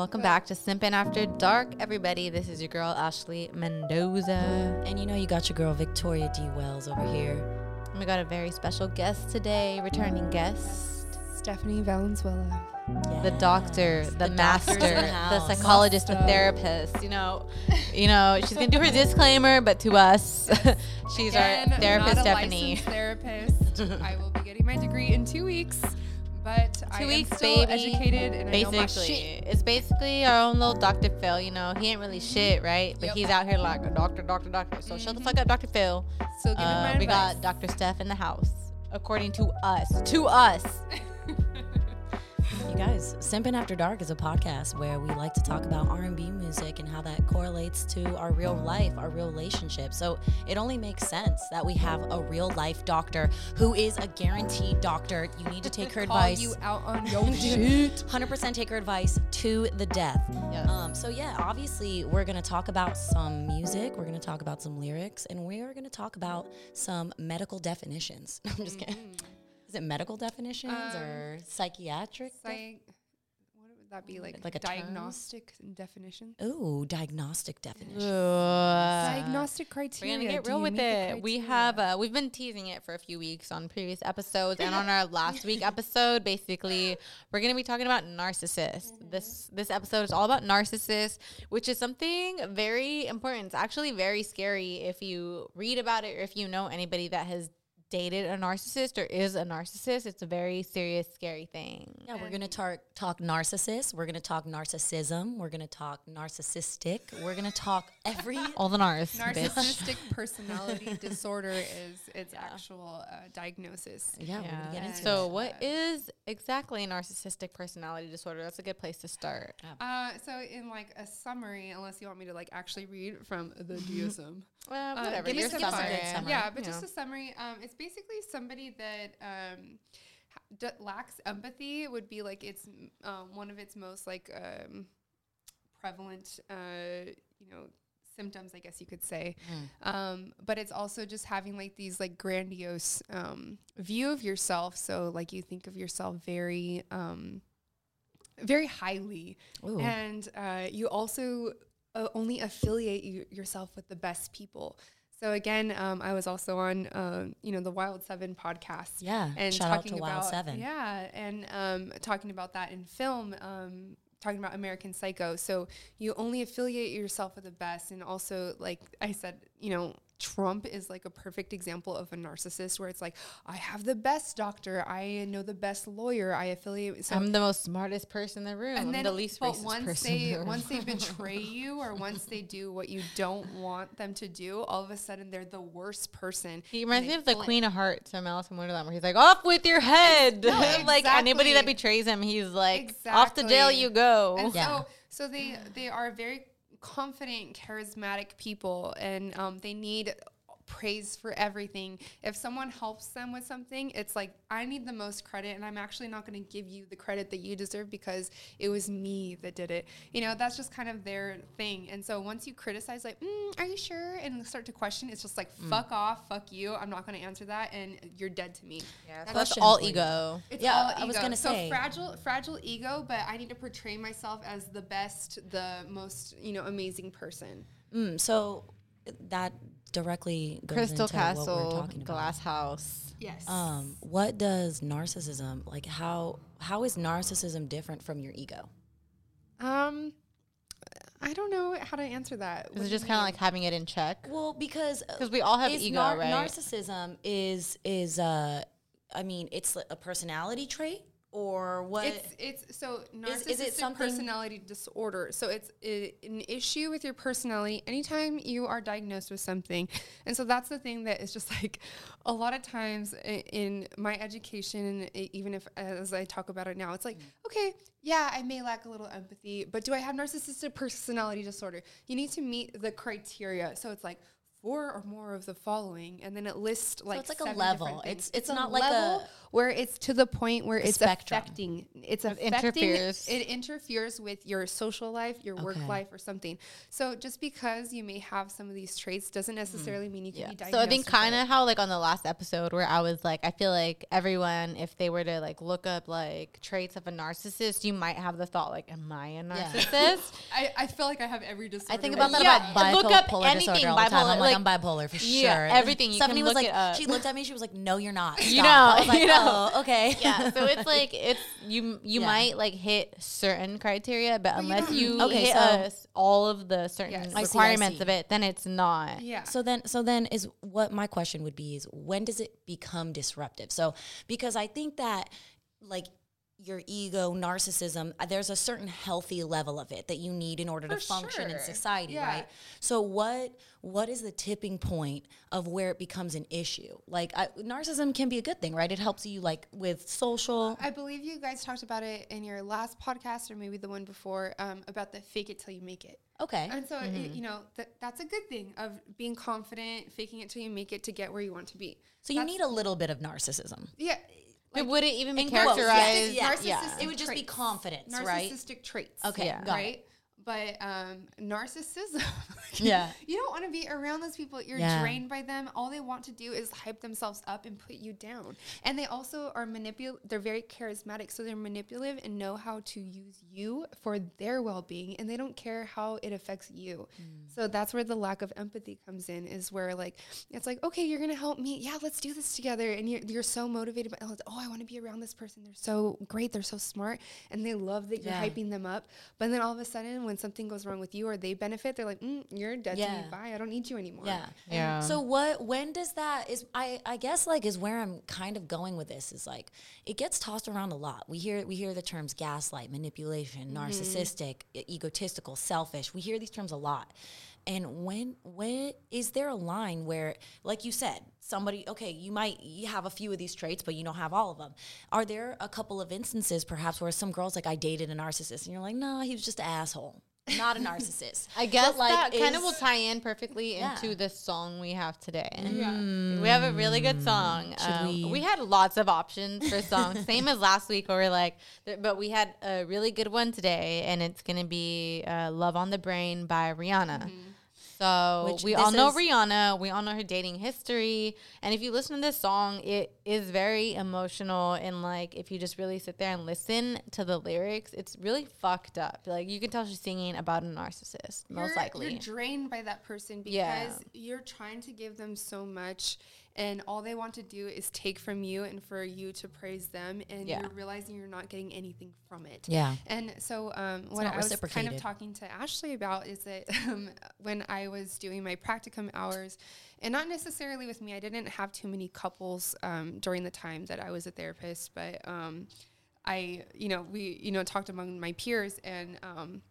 Welcome back to Simpin' After Dark, everybody. This is your girl Ashley Mendoza. And you know you got your girl Victoria D. Wells over here. And we got a very special guest today, returning guest. Stephanie Valenzuela. The doctor, the, The master, the the psychologist, the therapist. You know, you know, she's gonna do her disclaimer, but to us, she's Again, our therapist, not a Stephanie. therapist. I will be getting my degree in two weeks, but I Two am weeks, still baby. educated and I know my Basically, shit. it's basically our own little Dr. Phil. You know, he ain't really shit, right? But Yep. he's out here like a doctor, doctor, doctor. So shut the fuck up, Dr. Phil. So giving Uh, my we got. Dr. Steph in the house, according to us. To us. You guys, Simpin' After Dark is a podcast where we like to talk about R&B music and how that correlates to our real life, our real relationship. So it only makes sense that we have a real life doctor who is a guaranteed doctor. You need to take her Call advice. you out on your shit. 100% take her advice to the death. Yes. Um, so yeah, obviously we're gonna talk about some music, we're gonna talk about some lyrics, and we are gonna talk about some medical definitions. I'm just kidding. Is it medical definitions or psychiatric? def- Psych, what would that be like? Like a term? diagnostic definition. Ooh, diagnostic definition. diagnostic criteria. We're criteria. gonna get Do real with it. We have uh, we've been teasing it for a few weeks on previous episodes, and on our last week episode, basically, we're gonna be talking about narcissists. This this episode is all about narcissists, which is something very important. It's actually very scary if you read about it or if you know anybody that has dated a narcissist or is a narcissist. It's a very serious, scary thing. Yeah, we're gonna talk talk narcissist. We're gonna talk narcissism. We're gonna talk narcissistic. We're gonna talk every. All the nars, bitch. Narcissistic personality disorder is its actual uh, diagnosis. Yeah, we're gonna get Yeah. into So, it. what is exactly a narcissistic personality disorder? That's a good place to start. Uh, so in like a summary, unless you want me to like actually read from the DSM. Uh, Uh, whatever. give me some summary. summary. Yeah, but you just a summary. Um, it's basically somebody that um, d- lacks empathy. Would be like it's um, one of its most like um, prevalent, uh, you know, symptoms. I guess you could say. Um, but it's also just having like these like grandiose um, view of yourself. So like you think of yourself very. Um, very highly, Ooh. and uh, you also uh, only affiliate you, yourself with the best people. So again, um, I was also on, um, you know, the Wild Seven podcast. Yeah, and talking to Wild about Seven. yeah, and um, talking about that in film, um, talking about American Psycho. So you only affiliate yourself with the best, and also like I said, you know. Trump is like a perfect example of a narcissist where it's like, I have the best doctor, I know the best lawyer, I affiliate. So I'm the most smartest person in the room. and I'm then the least but once they the once they betray you or once they do what you don't want them to do all of a sudden they're the worst person he reminds me of the Queen of Hearts from Alice in Wonderland, where he's like, "Off with your head!" like anybody that betrays him, he's like, "Off to jail you go." and Yeah. so so they they are very confident charismatic people and um, they need praise for everything. If someone helps them with something, it's like I need the most credit, and I'm actually not going to give you the credit that you deserve because it was me that did it. You know, that's just kind of their thing. And so once you criticize, like, mm, "Are you sure?" and start to question, it's just like, "Fuck off, fuck you. I'm not going to answer that, and you're dead to me." Yeah, That's that's all for ego. it's Yeah, all I was gonna so say. fragile, fragile ego, but I need to portray myself as the best, the most, you know, amazing person. Mm, so that directly goes Crystal into what we're Castle, talking about. Glass House. Yes. Um, what does narcissism like? How how is narcissism different from your ego? um, I don't know how to answer that. Is it just kind of like having it in check? Well, because because we all have is ego, right? Narcissism is is uh, I mean, it's a personality trait or what? It's it's so narcissistic is it personality disorder. So it's i an issue with your personality anytime you are diagnosed with something, and so that's the thing that is just like a lot of times in my education, even if as I talk about it now, it's like mm. okay, yeah, I may lack a little empathy, but do I have narcissistic personality disorder? You need to meet the criteria. So it's like. Four or more of the following, and then it lists like it's like a level. It's- it's not like level a- where it's to the point where it's spectrum. affecting it's It affecting interferes. it interferes with your social life your work Okay. life or something so just because you may have some of these traits doesn't mm-hmm. necessarily mean you can Yeah. be diagnosed So I think kind of how like on the last episode where I was like, I feel like everyone, if they were to like look up like traits of a narcissist, you might have the thought like, am I a narcissist? I, I feel like I have every disorder I think about that now. Yeah, about look up bipolar anything disorder all the time. I'm bipolar, like, I'm bipolar for Yeah, sure. everything, you Stephanie can was look like, it up. she looked at me. She was like, No, you're not. You know, I was like, you know. Oh, Oh, okay. yeah. So it's like it's you you Yeah. might like hit certain criteria, but you unless don't- you Okay, hit so- us all of the certain Yes. I see, I requirements see. of it, then it's not. yeah So then, so then is what my question would be is when does it become disruptive? So because I think that like your ego, narcissism, uh, there's a certain healthy level of it that you need in order to For function in society, Yeah. right? So what what is the tipping point of where it becomes an issue? Like I, narcissism can be a good thing, right? It helps you like with social. I believe you guys talked about it in your last podcast or maybe the one before um, about the fake it till you make it. Okay. And so, Mm-hmm. it, you know, that that's a good thing of being confident, faking it till you make it to get where you want to be. So you need a little bit of narcissism. Yeah. It wouldn't even be in quotes, yeah. characterized. Yeah. narcissistic It would just be confidence, narcissistic right? traits. Okay, Yeah. got it. right? But um, narcissism, Yeah. you don't want to be around those people. You're Yeah. drained by them. All they want to do is hype themselves up and put you down. And they also are manipul. They're very charismatic, so they're manipulative and know how to use you for their well-being, and they don't care how it affects you. Mm. So that's where the lack of empathy comes in. Is where like it's like, okay, you're gonna help me. Yeah, let's do this together. And you're you're so motivated. By, oh, I want to be around this person. They're so great. They're so smart, and they love that you're hyping them up. But then all of a sudden, when something goes wrong with you or they benefit, they're like, mm, "You're dead to me. Bye. I don't need you anymore." Yeah. Yeah. So what when does that is I I guess like is where I'm kind of going with this is like it gets tossed around a lot. We hear we hear the terms gaslight, manipulation, narcissistic, e- egotistical, selfish. We hear these terms a lot. And when when is there a line where like you said, somebody okay, you might you have a few of these traits but you don't have all of them. Are there a couple of instances perhaps where some girls like I dated a narcissist and you're like, "No, he was just an asshole." Not a narcissist. I guess But, like, that kind of will tie in perfectly Yeah. into the song we have today. Yeah. We have a really good song. Um, we- we? had lots of options for songs, same as last week, where we're like, but we had a really good one today, and it's gonna be uh, "Love on the Brain" by Rihanna. So Which we all know is- Rihanna. We all know her dating history, and if you listen to this song, it is very emotional. And like, if you just really sit there and listen to the lyrics, it's really fucked up. Like, you can tell she's singing about a narcissist, most you're, likely. you're drained by that person because Yeah. you're trying to give them so much and all they want to do is take from you and for you to praise them and Yeah. you're realizing you're not getting anything from it Yeah. and so um, what i was kind of talking to ashley about is that um, when i was doing my practicum hours and not necessarily with me i didn't have too many couples um, during the time that i was a therapist but um, I, you know, we, you know, talked among my peers and um,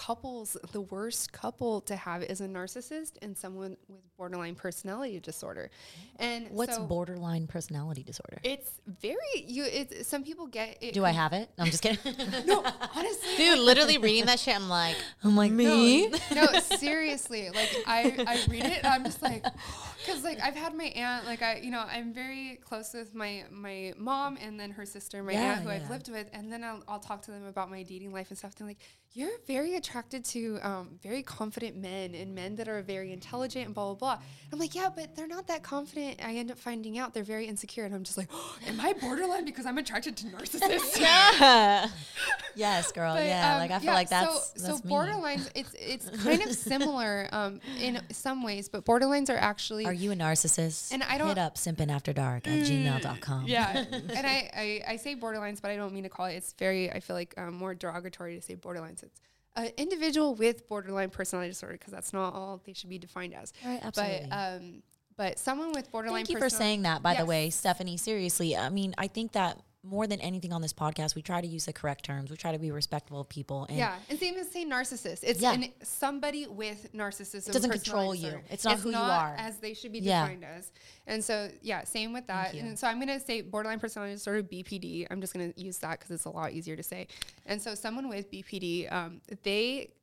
couples, the worst couple to have is a narcissist and someone with borderline personality disorder. And What's so borderline personality disorder? It's very you. It's some people get. It, Do I have it? No, I'm just kidding. No, honestly, Dude, literally reading that shit, I'm like, I'm like me. no, seriously. Like I, I read it, and I'm just like, because like I've had my aunt, like I, you know, I'm very close with my my mom and then her sister, my Yeah, aunt who I've lived with, and then I'll, I'll talk to them about my dating life and stuff. They're like, you're very attracted to um, very confident men and men that are very intelligent and blah blah blah. I'm like, yeah, but they're not that confident. I end up finding out they're very insecure, and I'm just like, am I borderline because I'm attracted to narcissists? yeah. yes, girl. But, yeah, um, like I feel yeah, like that's so, that's so borderlines. It's it's kind of similar um, in some ways, but borderlines are actually Are you a narcissist? And I don't- hit up after dark at gmail.com. yeah. and I, I I say borderlines, but I don't mean to call it. It's very I feel like um, more derogatory to say borderlines. It's an individual with borderline personality disorder because that's not all they should be defined as. Right, absolutely. But um, but someone with borderline. Thank you for saying that, by the way, Stephanie. Seriously, I mean, I think that more than anything on this podcast, we try to use the correct terms. We try to be respectful of people. And Yeah, and same as say narcissist. It's Yeah. an, somebody with narcissism. It doesn't control you. It's not who you are. as they should be Yeah. defined as. And so, yeah, same with that. And so I'm gonna say borderline personality disorder (BPD). I'm just gonna use that because it's a lot easier to say. And so, someone with BPD, um, they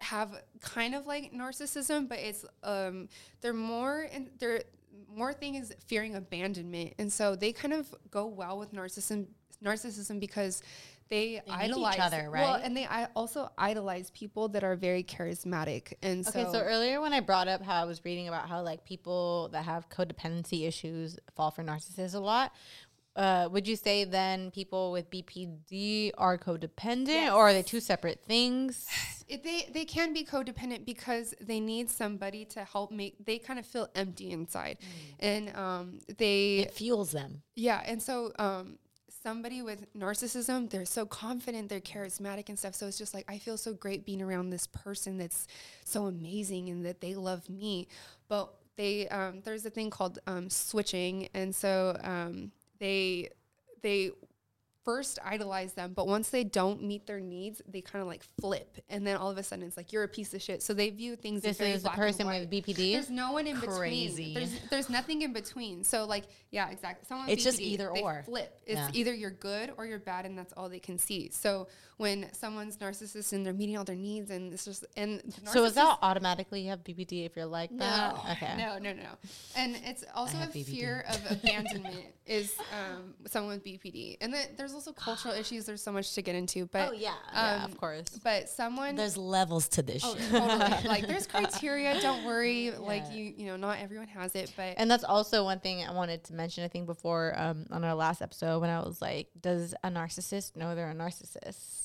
have kind of like narcissism, but it's um, they're more and they're more thing is fearing abandonment, and so they kind of go well with narcissism narcissism because they, each idolize other, Well, right? and they I also idolize people that are very charismatic, and Okay, so, so earlier when I brought up how I was reading about how like people that have codependency issues fall for narcissists a lot, uh, would you say then people with BPD are codependent, or are they two separate things? it, they they can be codependent because they need somebody to help make. They kind of feel empty inside, and um, they it fuels them. Yeah, and so um, somebody with narcissism, they're so confident, they're charismatic and stuff. So it's just like I feel so great being around this person that's so amazing and that they love me. But they um, there's a thing called um, switching, and so um, they they first idolize them, but once they don't meet their needs, they kind of like flip, and then all of a sudden it's like you're a piece of shit. So they view things. This is the person with. BPD. There's no one in Crazy. between. There's there's nothing in between. So like yeah, exactly. Someone It's just either or. Flip. It's Yeah. either you're good or you're bad, and that's all they can see. So when someone's narcissist and they're meeting all their needs, and it's just and So is that automatically you have BPD if you're like that? no, Okay. no, no, no. And it's also a BPD. fear of abandonment is um, someone with BPD, and then there's also cultural issues. There's so much to get into, but Oh yeah, yeah, um, of course. But someone There's levels to this Oh, totally. like there's criteria. Don't worry. Like you, you know, not everyone has it, but And that's also one thing I wanted to mention. I think before um, on our last episode when I was like, "Does a narcissist know they're a narcissist?"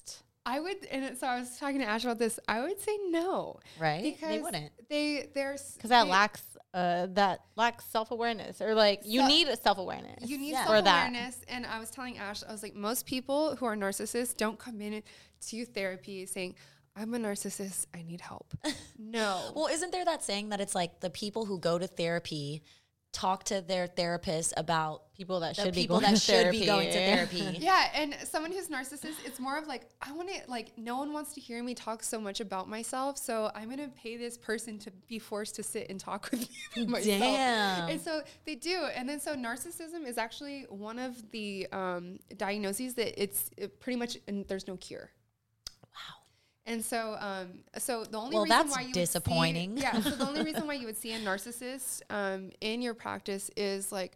I would. And so I was talking to Ash about this. I would say no, Right? They wouldn't. They there's Because that they- lacks uh, that lacks self awareness, or like you So- need self awareness. You need Yeah. self awareness. And I was telling Ash, I was like, most people who are narcissists don't come in to therapy saying, "I'm a narcissist. I need help." no. Well, isn't there that saying that it's like the people who go to therapy talk to their therapist about People that the should be people going that to should be therapy. going to therapy? Yeah, and someone who's narcissist, it's more of like I want to like no one wants to hear me talk so much about myself, so I'm gonna pay this person to be forced to sit and talk with me about myself. Damn. And so they do, and then so narcissism is actually one of the um, diagnoses that it's it pretty much and there's no cure. And so, um, so the only Well, reason that's why you would disappointing. see, yeah. So the only reason why you would see a narcissist um, in your practice is like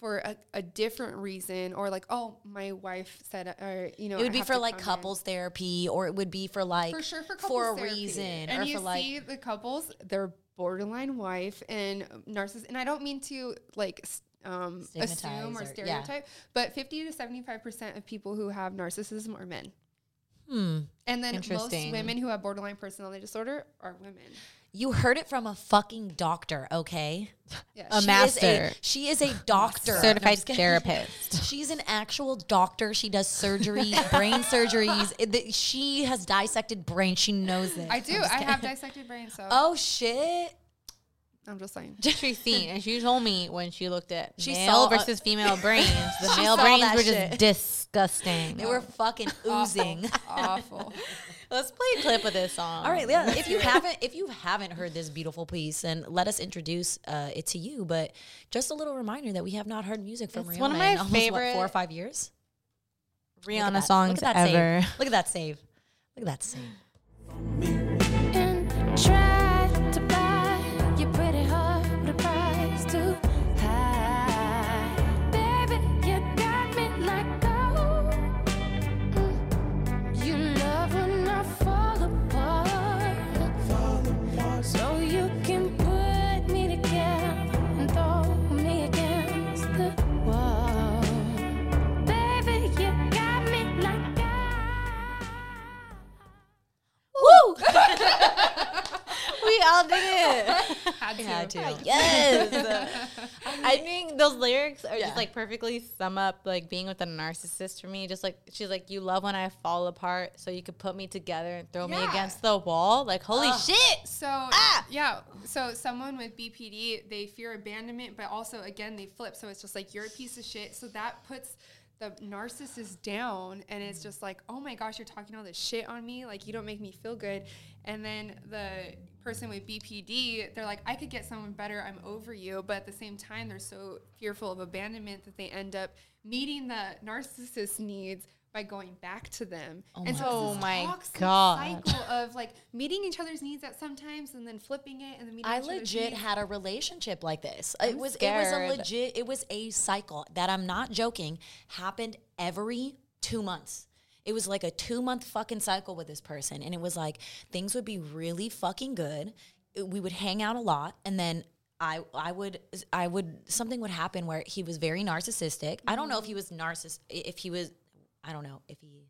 for a, a different reason, or like, oh, my wife said, or you know, It would I be for like come in. couples therapy, or it would be for like for sure for couples for a therapy. reason, and or you for like see the couples, they're borderline wife and narcissist, and I don't mean to like. Um, assume or or- yeah. stereotype, but 50 to 75% of people who have narcissism are men. Hmm. And then most women who have borderline personality disorder are women. You heard it from a fucking doctor, okay? Yeah, A she- master. She is a, she is a doctor. Certified just kidding. therapist. She's an actual doctor. She does surgery, brain surgeries. It- the- She has dissected brain. She knows this. I do. I'm just I kidding. have dissected brain, so Oh shit! I'm just saying. She's seen, and she told me when she looked at She male saw a- versus female brains, the male brains that were just shit. disgusting. They were fucking oozing. Awful. Let's play a clip of this song. All right, yeah. If you haven't, if you haven't heard this beautiful piece, then let us introduce uh, it to you. But just a little reminder that we have not heard music from It's Rihanna one of in my almost, what, four or five years. Rihanna that. songs Look at that ever. Save. Look at that save. Look at that save. Woo! we all did it. Had to. Had to. Yes. I think those lyrics are Yeah. just like perfectly sum up like being with a narcissist for me. Just like she's like, you love when I fall apart, so you could put me together and throw me against the wall. Like, holy shit! So Ah! yeah, so someone with BPD, they fear abandonment, but also again they flip. So it's just like you're a piece of shit. So that puts the narcissist down, and it's mm-hmm. just like, oh my gosh, you're talking all this shit on me. Like you don't make me feel good. And then the person with BPD, they're like, I could get someone better. I'm over you. But at the same time, they're so fearful of abandonment that they end up meeting the narcissist's needs by going back to them. Oh and so Oh it's this my toxic God. cycle of like meeting each other's needs at sometimes and then flipping it and then meeting I each other's legit needs. had a relationship like this. it I'm was it was a legit it was a cycle that I'm not joking happened every 2 months. It was like a 2 month fucking cycle with this person and it was like things would be really fucking good. It- we would hang out a lot and then I I would I would something would happen where he was very narcissistic. I don't know if he mm-hmm. was narciss if he was I don't know if he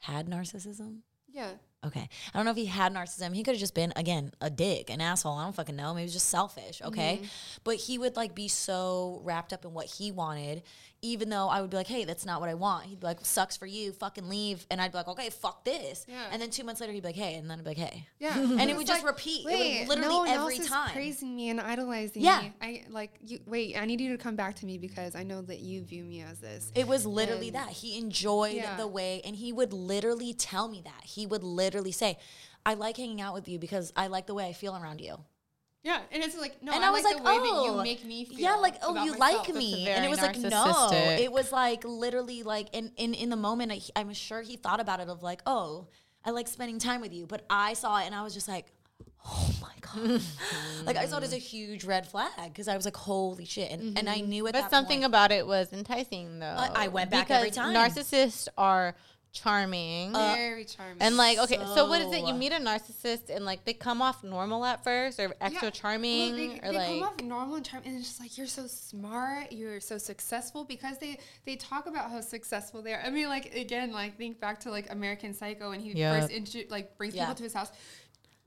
had narcissism. yeah. Okay. I don't know if he had narcissism. He could have just been, again, a dick, an asshole. I don't fucking know. Maybe he was just selfish. Okay. Mm-hmm. But he would like be so wrapped up in what he wanted, even though I would be like, hey, that's not what I want. He'd be like, sucks for you, fucking leave. And I'd be like, okay, fuck this. Yeah. And then two months later, he'd be like, hey. And then I'd be like, hey. Yeah. And it would just like, repeat. It would Wait, literally no one every else is time. praising me and idolizing Yeah. me. I like you wait, I need you to come back to me because I know that you view me as this. It was literally And- that. He enjoyed Yeah. the way, and he would literally tell me that. He would literally say, I like hanging out with you because I like the way I feel around you. Yeah. And it's like, no, and I, I was like, like, the way oh, you make me feel. yeah, like oh, you myself. like me, and it was like no, it was like literally like in in in the moment, I, I'm sure he thought about it of like, oh, I like spending time with you, but I saw it and I was just like. Oh my god! like I saw it as a huge red flag because I was like, "Holy shit!" And, and I mm-hmm. knew it. But that something point, about it was enticing, though. I- I went back every time. Narcissists are charming. Uh, Very charming. and like, okay, so, what is it? You meet a narcissist and like they come off normal at first or extra Yeah. charming Well, they, or they like come off normal and charming, and it's just like you're so smart, you're so successful because they they talk about how successful they are. I mean, like again, like think back to like American Psycho when he Yeah. first intro- like brings Yeah. people to his house.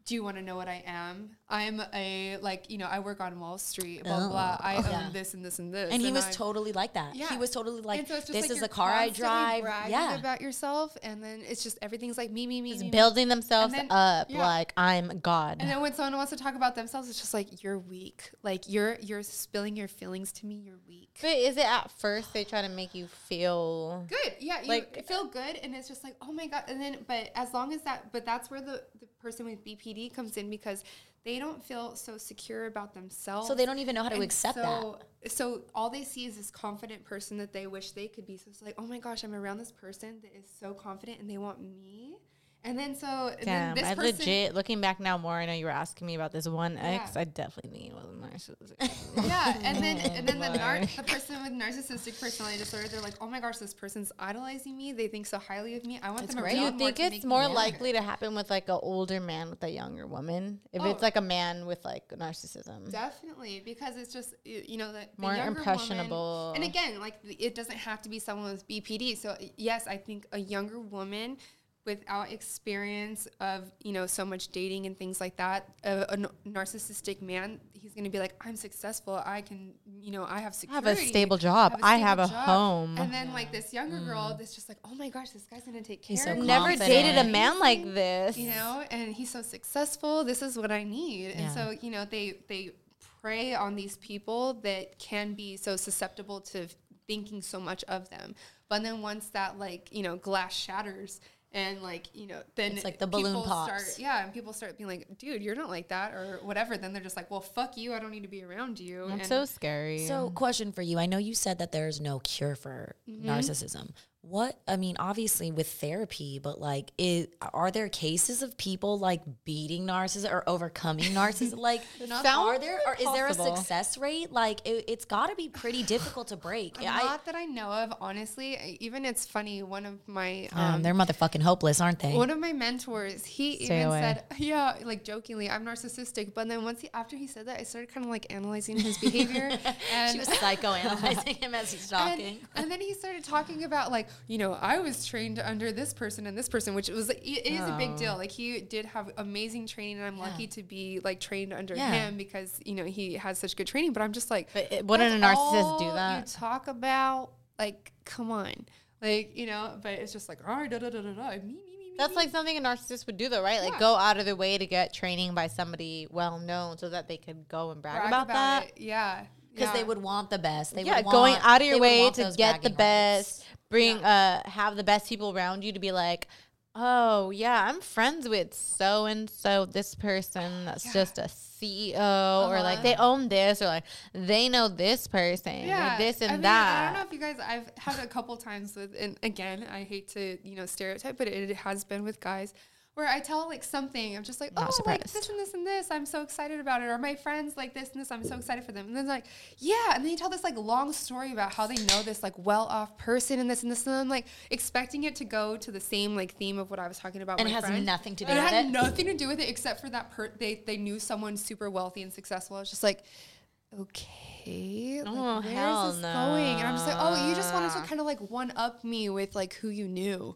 Do you want to know what I am? I'm a like you know I work on Wall Street, blah blah. blah. I own Oh, this and this and this. and he was I'm- totally like that. Yeah. He was totally like, so "This like is the car I drive." Yeah, about yourself, and then it's just everything's like me, me, me, just me, me. building themselves then- up yeah. like I'm God. And then when someone wants to talk about themselves, it's just like you're weak. Like you're you're spilling your feelings to me. You're weak. but is it at first they try to make you feel Good. Yeah. You Like- feel good, and it's just like oh my god. And then, but as long as that, but that's where the the person with BPD comes in because they don't feel so secure about themselves. so they don't even know how to And accept that. so, So all they see is this confident person that they wish they could be. So it's like, oh my gosh, I'm around this person that is so confident, and they want me. And then so Damn, then this I legit looking back now more. I know you were asking me about this one ex. Yeah. I definitely think he was a narcissist. yeah, and then and then the, nar- the person with narcissistic personality disorder, they're like, oh my gosh, this person's idolizing me. They think so highly of me. I want That's them great. Do you think it's more likely to happen with like an older man with a younger woman? If Oh. it's like a man with like narcissism? Definitely, because it's just you know the, the More impressionable. Woman, and again, like it doesn't have to be someone with BPD. So yes, I think a younger woman without experience of you know so much dating and things like that, a narcissistic man, he's going to be like, I'm successful. I can, you know, I have security I have a stable job. I have a stable job." home. And then like this younger girl mm. that's just like, oh my gosh, this guy's going to take care He's so of me. Never dated a man like this. you know and he's so successful this is what i need and so you know they they prey on these people that can be so susceptible to thinking so much of them. But then once that like you know glass shatters. And like you know, then It's like the balloon pops. Start, yeah, and people start being like, "Dude, you're not like that," or whatever. Then they're just like, "Well, fuck you. I don't need to be around you." That's and so scary. So, question for you. I know you said that there's no cure for Mm-hmm. narcissism. What I mean, obviously with therapy, but like, is, are there cases of people like beating narcissism or overcoming narcissism? Like, are there or is there a success rate? Like, it, it's got to be pretty difficult to break. I, not that I know of, honestly. Even it's funny. One of my um, um, they're motherfucking hopeless, aren't they? one of my mentors, he Stay even away. said, "Yeah, like jokingly, I'm narcissistic." But then once he, after he said that, I started kind of like analyzing his behavior, and she was psychoanalyzing him as he's and, talking. and then he started talking about like you know I was trained under this person and this person, which was it is a big Oh. deal. Like he did have amazing training, and I'm lucky to be like trained under Yeah. him because you know he has such good training. But I'm just like, But it- wouldn't a narcissist do that? You talk about like, come on, like you know, but it's just like, all right, da da da da da, me me me. me, That's like something a narcissist would do, though, right? Like Yeah. go out of their way to get training by somebody well known, so that they could go and brag, Brag about, that. it. Yeah, Because they would want the best. They yeah, going want- out of your way to get the rights. best, bring uh have the best people around you to be like, oh yeah, I'm friends with so and so this person that's just a CEO or like they own this or like they know this person or this and I mean, that. I don't know if you guys. I've had a couple times with, and again, I hate to you know stereotype, but it has been with guys where I tell like something. I'm just like, Not oh, like this and this and this. I'm so excited about it. Or my friends like this and this. I'm so excited for them. And then like, yeah, and then you tell this like long story about how they know this like well-off person and this and this, and I'm like expecting it to go to the same like theme of what I was talking about. And it has friend. nothing to do And with it It had it? nothing to do with it except for that per- they they knew someone super wealthy and successful. I was just like, okay, like, Oh, where is hell this going? And I'm just like, oh, you just wanted to kind of like one up me with like who you knew.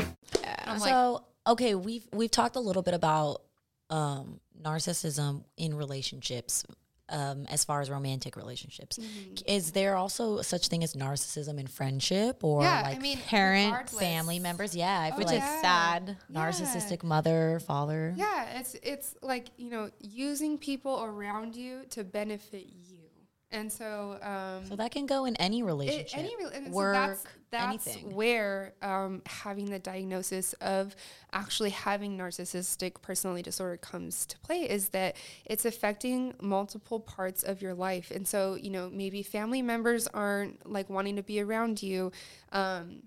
Okay, we've we've talked a little bit about um, narcissism in relationships, um, as far as romantic relationships. Mm-hmm. Is there also such thing as narcissism in friendship or yeah, like I mean, parents, regardless. family members? Yeah, I feel which like is yeah. sad. narcissistic mother, father. Yeah, it's it's like you know using people around you to benefit you, and so um, So that can go in any it, relationship, any rel- and so work, that's, that's anything. where um, having the diagnosis of actually having narcissistic personality disorder comes to play is that it's affecting multiple parts of your life. And so you know maybe family members aren't like wanting to be around you um,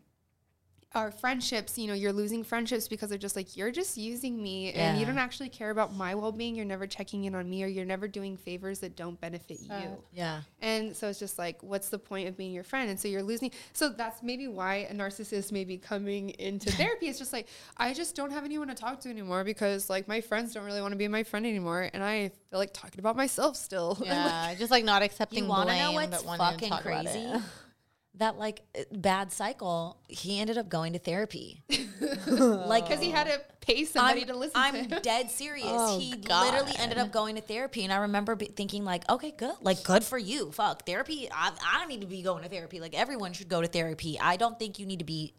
our friendships, you know, you're losing friendships because they're just like, you're just using me and you don't actually care about my well being. You're never checking in on me or you're never doing favors that don't benefit you. Uh, yeah. And so it's just like, what's the point of being your friend? And so you're losing. So that's maybe why a narcissist may be coming into therapy. It's just like, I just don't have anyone to talk to anymore because like my friends don't really want to be my friend anymore. And I feel like talking about myself still. Yeah, just like not accepting You want to blame, know what's but wanting to fucking talk about crazy? that like bad cycle, he ended up going to therapy. like Because he had to pay somebody I'm, to listen I'm to him. dead serious. Oh, he God. literally ended up going to therapy, and I remember be thinking like, okay, good, like good for you. Fuck therapy. I, I don't need to be going to therapy. Like everyone should go to therapy. I don't think you need to be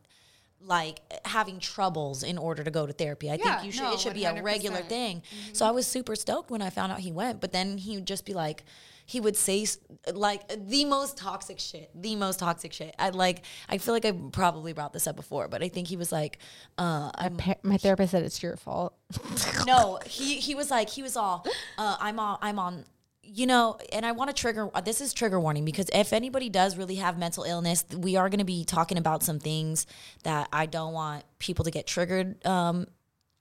like having troubles in order to go to therapy. I Yeah, think you should. no, it should be a 100%. regular thing. So mm-hmm. I was super stoked when I found out he went, but then he would just be like. He would say like the most toxic shit, the most toxic shit. I like. I feel like I probably brought this up before, but I think he was like, uh, My, my therapist said it's your fault. no, he he was like he was all uh, I'm on I'm on you know, and I want to trigger this is trigger warning because if anybody does really have mental illness, we are going to be talking about some things that I don't want people to get triggered um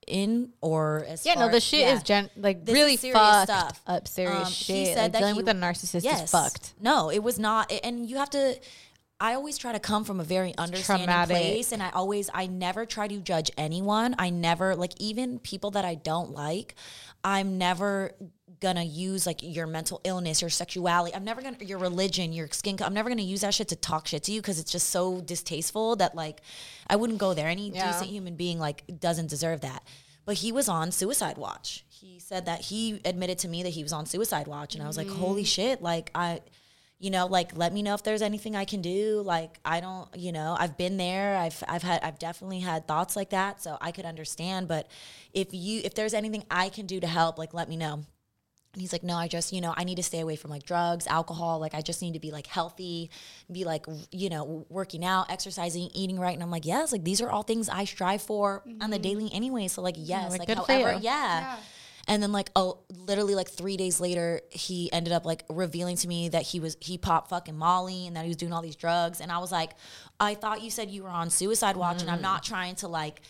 in or as Yeah, no, the shit yeah. is gen- like This really serious fucked stuff. up. Serious Um, he shit. said like, that dealing he- with a narcissist is fucked. No, it was not. And you have to. I always try to come from a very understanding traumatic. place, and I always, I never try to judge anyone. I never like even people that I don't like. I'm never gonna use like your mental illness, your sexuality. I'm never gonna your religion, your skin. I'm never gonna use that shit to talk shit to you because it's just so distasteful that like I wouldn't go there. Any Yeah. decent human being like doesn't deserve that. But he was on suicide watch. He said that he admitted to me that he was on suicide watch, and I was like, holy mm. shit! Like I you know like let me know if there's anything i can do like i don't you know i've been there i've i've had i've definitely had thoughts like that so i could understand but if you if there's anything i can do to help like let me know and he's like no i just you know i need to stay away from like drugs alcohol like i just need to be like healthy be like you know working out exercising eating right and i'm like yes like these are all things i strive for on the mm-hmm. daily anyway so like yes like, like good for however you. yeah. Yeah. And then like oh literally like three days later he ended up like revealing to me that he was he popped fucking Molly and that he was doing all these drugs and I was like, I thought you said you were on suicide watch and I'm mm. not trying to like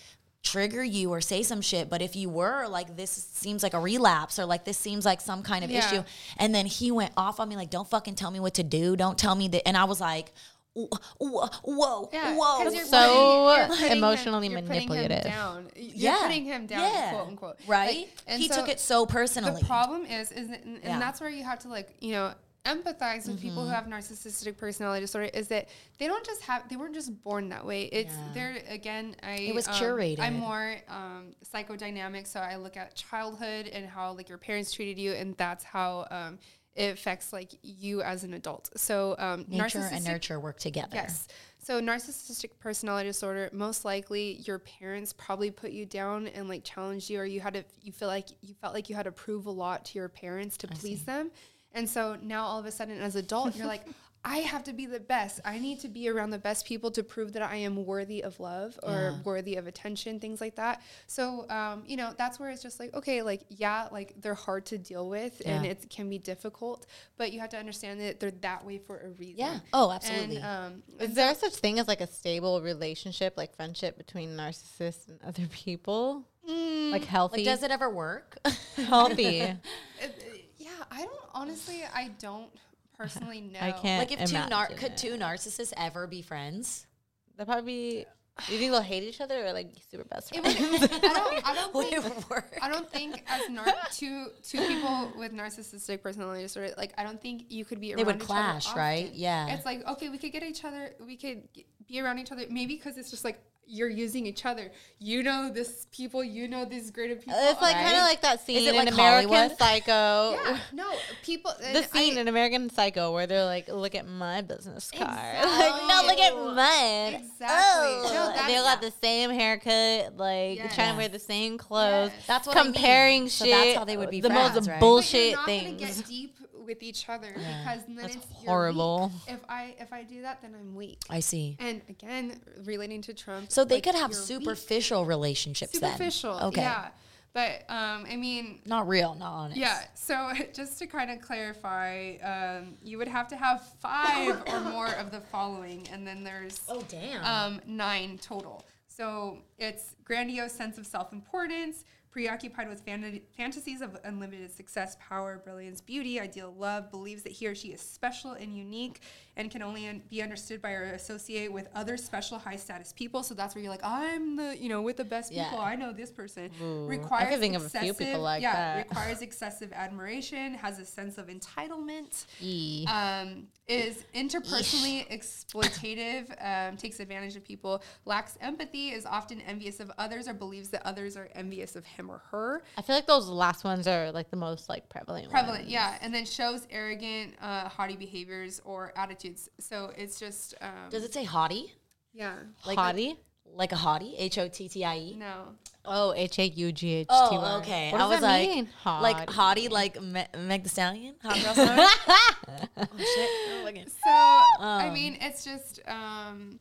trigger you or say some shit, but if you were like this seems like a relapse or like this seems like some kind of Yeah. issue. And then he went off on me like, Don't fucking tell me what to do. Don't tell me that and I was like whoa, whoa, whoa, Yeah, whoa. 'cause you're So putting- you're him- emotionally you're putting him manipulative. down. You're yeah. putting him down, yeah. quote unquote. Right? Like, and he so took it so personally. The problem is, is and, and Yeah. that's where you have to like, you know, empathize with people who Mm-hmm. have narcissistic personality disorder. Is that they don't just have, they weren't just born that way. It's they're again, I It was um, curated. I'm more um, psychodynamic, so I look at childhood and how like your parents treated you, and that's how um, it affects like you as an adult. So um, Nature and nurture work together. Yes. So narcissistic personality disorder, most likely your parents probably put you down and like challenged you or you had to you feel like you felt like you had to prove a lot to your parents to please them. And so now all of a sudden as adult you're like I have to be the best. I need to be around the best people to prove that I am worthy of love or worthy of attention, things like that. So, um, you know, that's where it's just like, okay, like, yeah, like they're hard to deal with and it can be difficult, but you have to understand that they're that way for a reason. Yeah. Oh, absolutely. And, um, Is there such thing as like a stable relationship, like friendship between narcissists and other people? Like healthy, Like, does it ever work? healthy? Yeah, I don't honestly. I don't personally know. I can't. like, if two nar- could it. two narcissists ever be friends? They'll probably. Be, you think they'll hate each other or like be super best friends? would, I don't. I don't think. it work? I don't think as nar- two two people with narcissistic personality disorder, like I don't think you could be around. They would each other clash, right? Yeah. It's like okay, we could get each other. We could g- be around each other. Maybe because it's just like you're using each other. You know this people. You know these greater people. It's like okay? kind of like that scene it in like American Hollywood? Psycho. yeah. No, people. The scene I- in American Psycho where they're like, "Look at my business card." Exactly. Like, no, look at mine. Exactly. Oh. No, they all got the same haircut, like Yes. trying to wear the same clothes. Yes. That's what I mean. comparing So shit. that's how they would be the friends, most right? But bullshit you're not gonna things. get deep with each other because then That's it's horrible. If I if I do that, then I'm weak. I see. And again, relating to Trump, So they like, could have you're weak. superficial relationships then. superficial. Okay. Yeah, but um, I mean, Not real, not honest. yeah. So just to kind of clarify, um, you would have to have five or more of the following, and then there's Oh damn. um, nine total. So it's grandiose sense of self-importance, preoccupied with fan- fantasies of unlimited success, power, brilliance, beauty, ideal love, believes that he or she is special and unique, and can only un- be understood by or associate with other special high status people. So that's where you're like, I'm the, you know, with the best Yeah. people. I know this person. Ooh, I requires think of a few people excessive- like yeah, that. requires excessive admiration, has a sense of entitlement E. um, is interpersonally exploitative, um, takes advantage of people, lacks empathy, is often envious of others, or believes that others are envious of him or her. I feel like those last ones are like the most like prevalent. Prevalent, ones. yeah, and then shows arrogant, uh, haughty behaviors or attitudes. So it's just, um, Does it say hottie? yeah, Like Hottie. Like a hottie? H O T T I E? no, Oh, H A U G H T Y. Oh, okay. What I does was that like, mean? like Hottie. hottie, like Me- Meg the Stallion, hot girl summer. oh shit! Oh, look at- So I Um. mean, it's just um,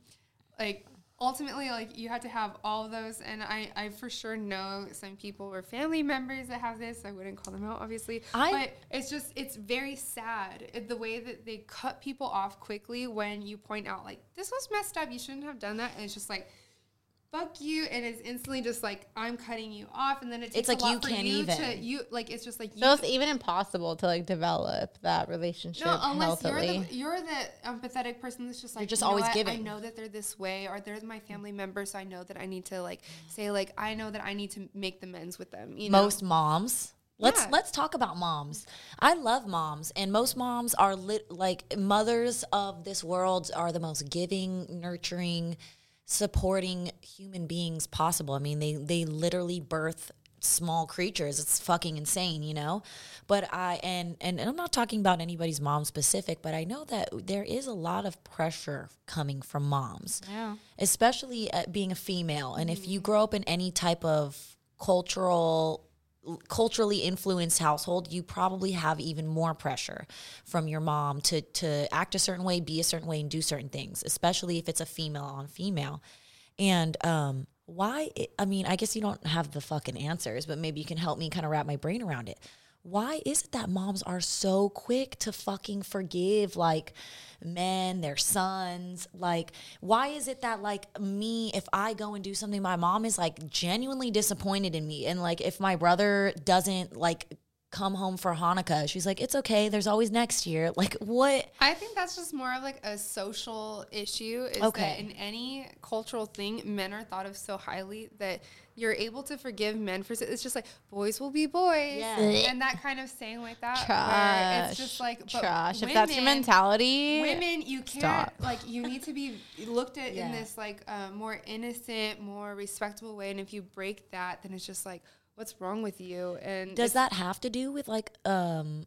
like ultimately, like you have to have all of those, and I, I for sure know some people or family members that have this. I wouldn't call them out, obviously, I- but it's just it's very sad it, the way that they cut people off quickly when you point out like this was messed up. You shouldn't have done that, and it's just like. Fuck you, and it's instantly just like I'm cutting you off, and then it takes like a lot you for can't you even. to you like it's just like So it's even impossible to like develop that relationship no, unless healthily. you're the you're the empathetic person that's just like you're just "You always what? I know that they're this way, or they're my family member, so I know that I need to like say like I know that I need to make the amends with them. You know? most moms let's Yeah. let's talk about moms i love moms and most moms are lit like mothers of this world are the most giving nurturing supporting human beings possible. I mean they they literally birth small creatures. It's fucking insane you know? But i and and i'm not talking about anybody's mom specific but i know that there is a lot of pressure coming from moms yeah. especially at being a female. And if you grow up in any type of cultural culturally influenced household you probably have even more pressure from your mom to to act a certain way be a certain way and do certain things especially if it's a female on female. And um why i I mean i guess you don't have the fucking answers but maybe you can help me kind of wrap my brain around it why is it that moms are so quick to fucking forgive like men, their sons? Like, why is it that like me, if I go and do something, my mom is like genuinely disappointed in me, and like if my brother doesn't like come home for Hanukkah, she's like, it's okay. There's always next year. Like, what? I think that's just more of like a social issue. Is Okay. that in any cultural thing, men are thought of so highly that you're able to forgive men for. It. It's just like boys will be boys, Yeah. and that kind of saying like that. where It's just like but trash. If that's your mentality, women you can't Stop. like you need to be looked at Yeah. in this like uh, more innocent more respectable way and if you break that then it's just like what's wrong with you and Does that have to do with like um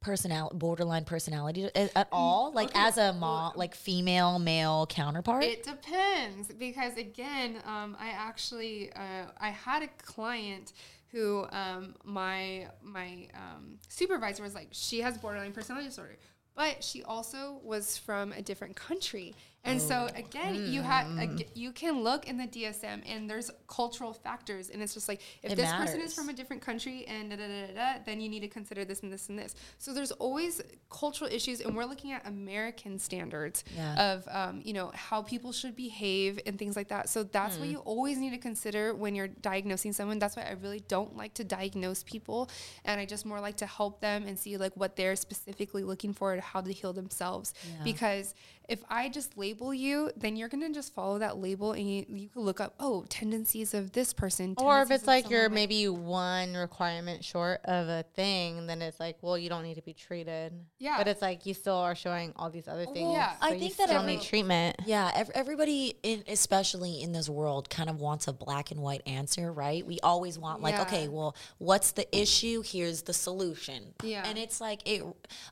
personality, borderline personality at, at all? Like okay, as a mom, like female male counterpart? it depends because again um, i actually uh, i had a client who um, my my um, supervisor was like she has borderline personality disorder but she also was from a different country and so again you had ag- you can look in the dsm and there's cultural factors and it's just like if It this person is from a different country and da, da, da, da, then you need to consider this and this and this. So there's always cultural issues and we're looking at american standards Yeah. of um, you know how people should behave and things like that. So that's Hmm. what you always need to consider when you're diagnosing someone. That's why i really don't like to diagnose people and i just more like to help them and see like what they're specifically looking for and how to heal themselves. Because if i just label you then you're gonna just follow that label and you, you can look up oh tendencies of this person or if it's like you're someone maybe one requirement short of a thing, then it's like, well, you don't need to be treated. Yeah. But it's like you still are showing all these other things. yeah. so I think that still every- need treatment. Yeah, ev- everybody, in, especially in this world, kind of wants a black and white answer, right? We always want like, Yeah. okay, well, what's the issue? Here's the solution. Yeah. and it's like it.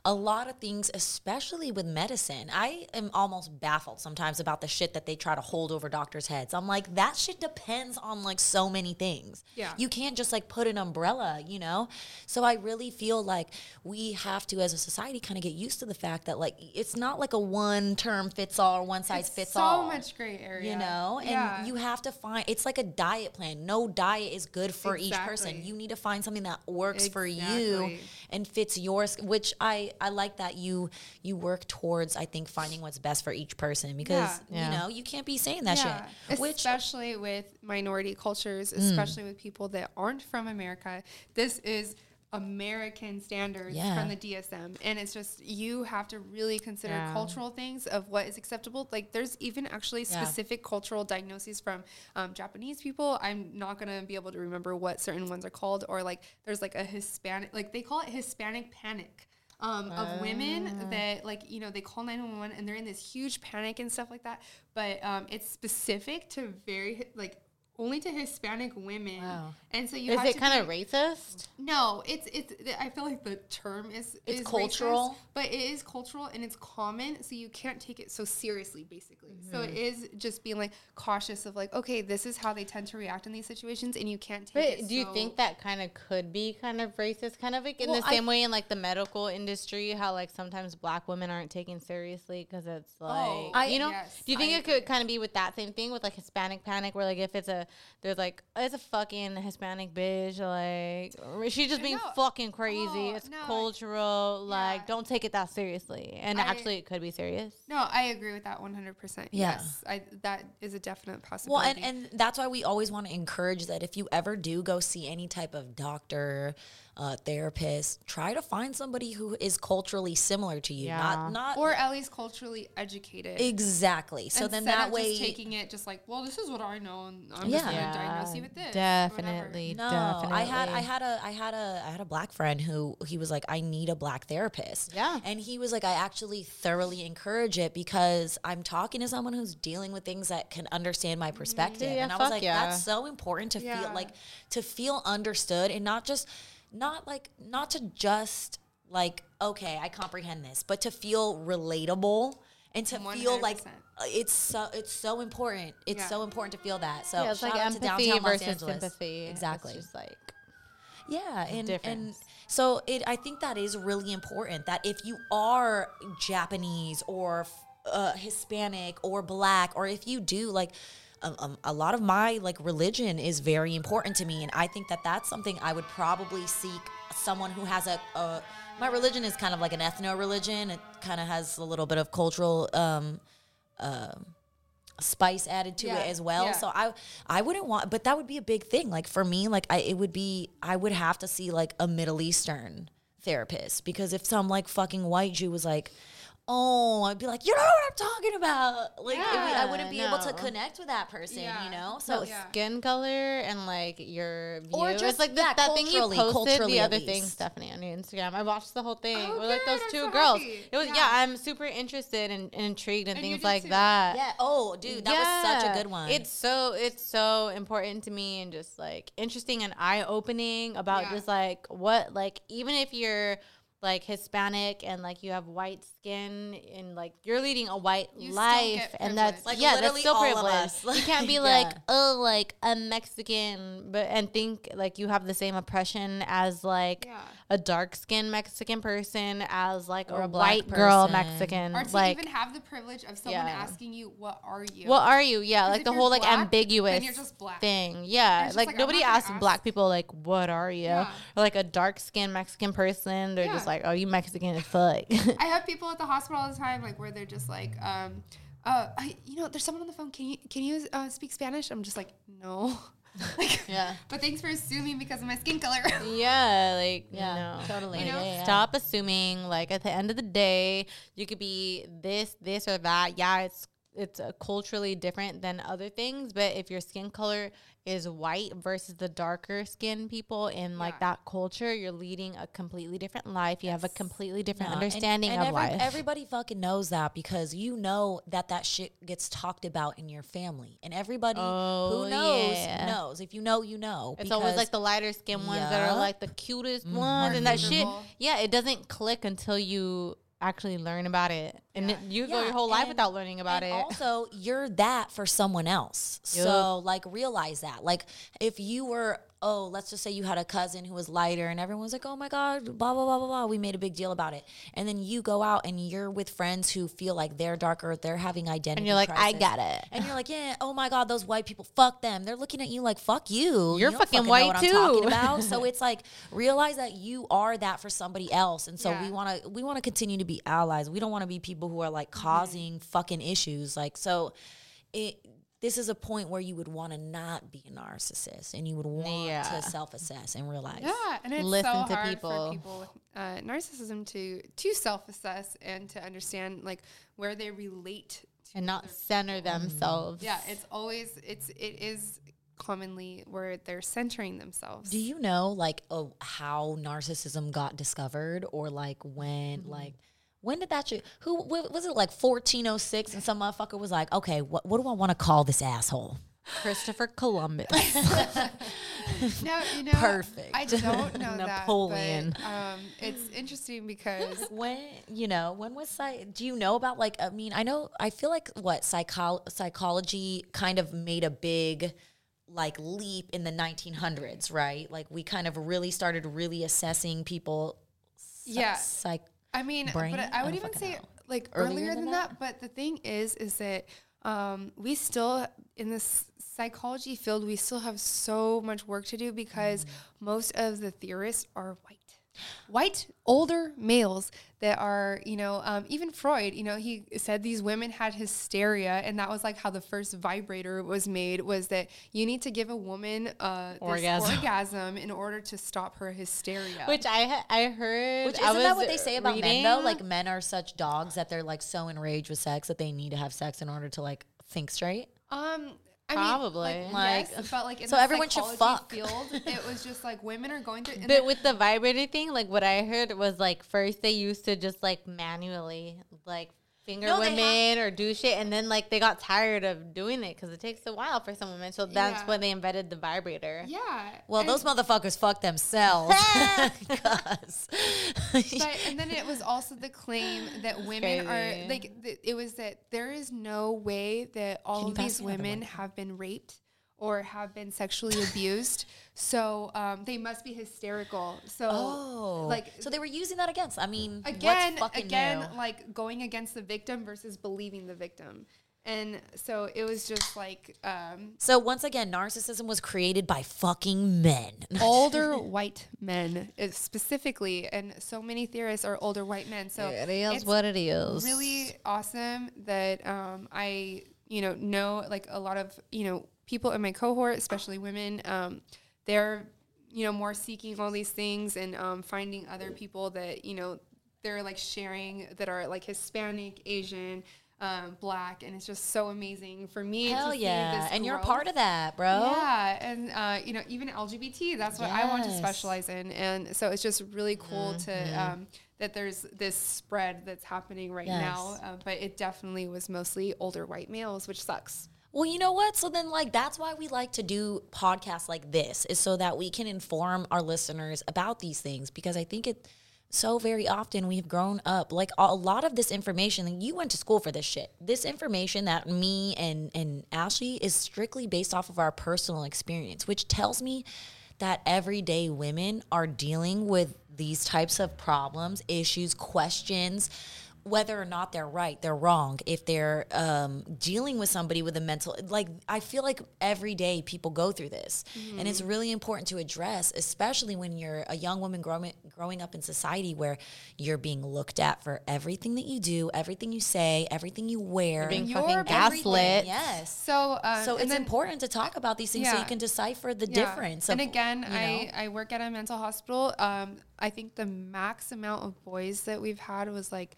A lot of things, especially with medicine, I am almost baffled sometimes about the shit that they try to hold over doctors' heads. I'm like, that shit depends on like so many things. Yeah. you can't just like put an umbrella, you know. So I really feel like we have to, as a society, kind of get used to the fact that like it's not like a one term fits all or one size It's fits so all. So much gray area You know, and yeah. you have to find it's like a diet plan. No diet is good for each person. Exactly. You need to find something that works for you and fits yours. Which I I like that you you work towards. I think finding what's best for each person because Yeah. you know you can't be saying that Yeah, shit. Which Mm. especially with minority cultures, especially with people that aren't from America. This is American standards Yeah. from the DSM. And it's just, you have to really consider Yeah. cultural things of what is acceptable. Like, there's even actually Yeah. specific cultural diagnoses from um, Japanese people. I'm not going to be able to remember what certain ones are called. Or, like, there's like a Hispanic, like, they call it Hispanic panic. Um, of women Ah. that like you know they call 911 and they're in this huge panic and stuff like that but um, it's specific to very like only to Hispanic women Wow. and so you Is it kind of racist? no, it's it's. I feel like the term is It's is cultural. racist, but it is cultural and it's common, so you can't take it so seriously. Basically, so Mm-hmm. it is just being like cautious of like, okay, this is how they tend to react in these situations, and you can't take But it. do you think that kind of could be kind of racist, kind of like in Well, the I- same way in like the medical industry, how like sometimes black women aren't taken seriously because it's like I- you know. yes, do you think I it could kind of be with that same thing with like Hispanic panic, where like if it's a there's like it's a fucking Hispanic bitch, like or she's just being No. fucking oh, crazy. Oh, it's no. cultural, like Yeah. don't take it that seriously. And I- actually, it could be serious. No, I agree with that one hundred percent. Yeah. Yes, I that is a definite possibility. Well, possibility. and, and that's why we always want to encourage that if you ever do go see any type of doctor, uh, therapist, try to find somebody who is culturally similar to you. Yeah. Not not or at least culturally educated. exactly. So then Instead that of way just taking it just like, well, this is what I know, and I'm Yeah. just gonna diagnose you with this. definitely, No, definitely. I had I had a I had a I had a black friend who he was like I need a black therapist. Yeah. And he was like I actually thoroughly encourage it because I'm talking to someone who's dealing with things that can understand my perspective. Yeah, and I was like yeah. that's so important to feel like to feel understood and not just not like not to just like okay, I comprehend this, but to feel relatable and to feel like 100%. uh, it's so it's so important. It's Yeah. so important to feel that. So yeah, it's like shout out to empathy downtown Los versus Angeles. sympathy. It's Exactly. just like Yeah, and and so it I think that is really important that if you are Japanese or uh, Hispanic or black or if you do like um, um, a lot of my like religion is very important to me and I think that that's something I would probably seek someone who has a, a my religion is kind of like an ethno religion it kind of has a little bit of cultural um spice added to Yeah, it as well. yeah. So I I wouldn't want but that would be a big thing. Like for me, like I it would be I would have to see like a Middle Eastern therapist because if some like fucking white Jew was like Oh, I'd be like, you know what I'm talking about. Like, it would- I wouldn't be able to connect with that person, Yeah. you know. So, So Yeah. skin color and like your view. Or just- like the, yeah, that thing you culturally- posted the other thing. Stephanie, on your Instagram. I watched the whole thing. Oh, with like good. those I'm two so girls. happy. It was yeah. Yeah. I'm super interested and, and intrigued and, And things like too. that. yeah. Oh, dude, that was such a good one. It's so it's so important to me and just like interesting and eye opening about Yeah. just like what like even if you're like Hispanic and like you have white skin and like you're leading a white You life and that's. Like, yeah that's still all of You can't be Yeah. like oh like a Mexican but and think like you have the same oppression as like Yeah. A dark skinned Mexican person as like Or a, a black white girl. Mexican Or to like even have the privilege of someone Yeah. asking you, "What are you?" what are you? Yeah. like the you're whole like ambiguous then you're just black. thing. Yeah, it's just like, like, nobody asks ask- black people like, "What are you?" Yeah. Or like a dark skinned Mexican person, they're just like, "Oh, you Mexican as fuck." I have people at the hospital all the time, like where they're just like, um, uh, I, you know, there's someone on the phone. Can you can you uh, speak Spanish? I'm just like, no. like, Yeah. But thanks for assuming because of my skin color. yeah, like Yeah, no. totally. Like, Yeah, yeah, yeah. Stop assuming. Like at the end of the day, you could be this, this, or that. Yeah, it's it's uh, culturally different than other things, but if your skin color is white versus the darker skinned people in like that culture, you're leading a completely different life. You have a completely different No, understanding and of every- life. Everybody fucking knows that because you know that that shit gets talked about in your family, and everybody Oh, who knows yeah. knows. If you know, you know. It's always like the lighter skin ones that are like the cutest ones, and that shit. Yeah, it doesn't click until you actually learn about it, and Yeah. you go Yeah, your whole life and- without learning about and it. Also, you're that for someone else. So, like, realize that. Like, if you were, oh, let's just say you had a cousin who was lighter, and everyone's like, oh my god, blah blah blah blah blah. We made a big deal about it, and then you go out and you're with friends who feel like they're darker, they're having identity, and you're like, I got it. And you're like, yeah, oh my God, those white people, fuck them. They're looking at you like, fuck you. You're you fucking know white what I'm talking too. about. so it's like realize that you are that for somebody else, and so we want to we want to continue to be allies. We don't want to be people who are like Mm-hmm. causing fucking issues. Like so, it this is a point where you would want to not be a narcissist and you would want Yeah. to self-assess and realize Yeah, and it's Listen so to hard people. for people with uh, narcissism to to self-assess and to understand like where they relate. To and not center people. themselves. Yeah, it's always it's it is commonly where they're centering themselves. Do you know like oh, how narcissism got discovered or like when like when did that shit who was it like 1406 and some motherfucker was like okay what, what do I want to call this asshole Christopher Columbus. No, you know, Perfect. I don't know Napoleon. that, but um, it's interesting because when you know when was psy- do you know about like I mean I know I feel like what psycho- psychology kind of made a big like leap in the 1900s right like we kind of really started really assessing people psy- Yeah. psych I mean, but I would don't even say like Earlier earlier, than than that? that? But the thing is, is that um, we still in this psychology field, we still have so much work to do because Mm. most of the theorists are white. White older males that are, you know, um, even Freud, you know, he said these women had hysteria, and that was like how the first vibrator was made. Was that you need to give a woman uh, this Orgasm. orgasm in order to stop her hysteria? Which I I heard. Which isn't that was what they say about men though? Like men are such dogs that they're like so enraged with sex that they need to have sex in order to like think straight. Um, I Probably. mean, like, Like- yes, but like in so the everyone should fuck. Field, it was just like women are going through. But with the vibrator thing, like what I heard was like first they used to just like manually like finger No, women or do shit, and then like they got tired of doing it because it takes a while for some women. So that's Yeah. when they invented the vibrator. yeah. Well, and- those motherfuckers fuck themselves. 'Cause- but and then it was also the claim that women crazy. are like th- it was that there is no way that all of these women have been raped or have been sexually abused so um, they must be hysterical so oh, like so they were using that against. I mean, again what's fucking again new? like going against the victim versus believing the victim and so it was just like um, So once again, narcissism was created by fucking men. older white men uh, specifically and so many theorists are older white men so it is it's what it is. really awesome that um, i you know know like a lot of you know people in my cohort especially women um, they're you know more seeking all these things and um, finding other people that you know they're like sharing that are like hispanic asian um, black and it's just so amazing for me Hell to see yeah, this and you're a part of that, bro. Yeah, and uh, you know, even LGBT, that's what I want to specialize in, and so it's just really cool Mm-hmm. to um, that there's this spread that's happening right now. Uh, but it definitely was mostly older white males, which sucks. Well, you know what? So then, like, that's why we like to do podcasts like this, is so that we can inform our listeners about these things because I think it so very often we've grown up like a lot of this information like, you went to school for this shit this information that me and and ashley is strictly based off of our personal experience which tells me that everyday women are dealing with these types of problems issues questions whether or not they're right, they're wrong. If they're um, dealing with somebody with a mental, like I feel like every day people go through this, and it's really important to address, especially when you're a young woman growing growing up in society where you're being looked at for everything that you do, everything you say, everything you wear, being You're fucking gaslit. Yes. So, uh, So it's then- important to talk about these things so you can decipher the Yeah. difference. And of, again, you know? I, I work at a mental hospital. Um, I think the max amount of boys that we've had was like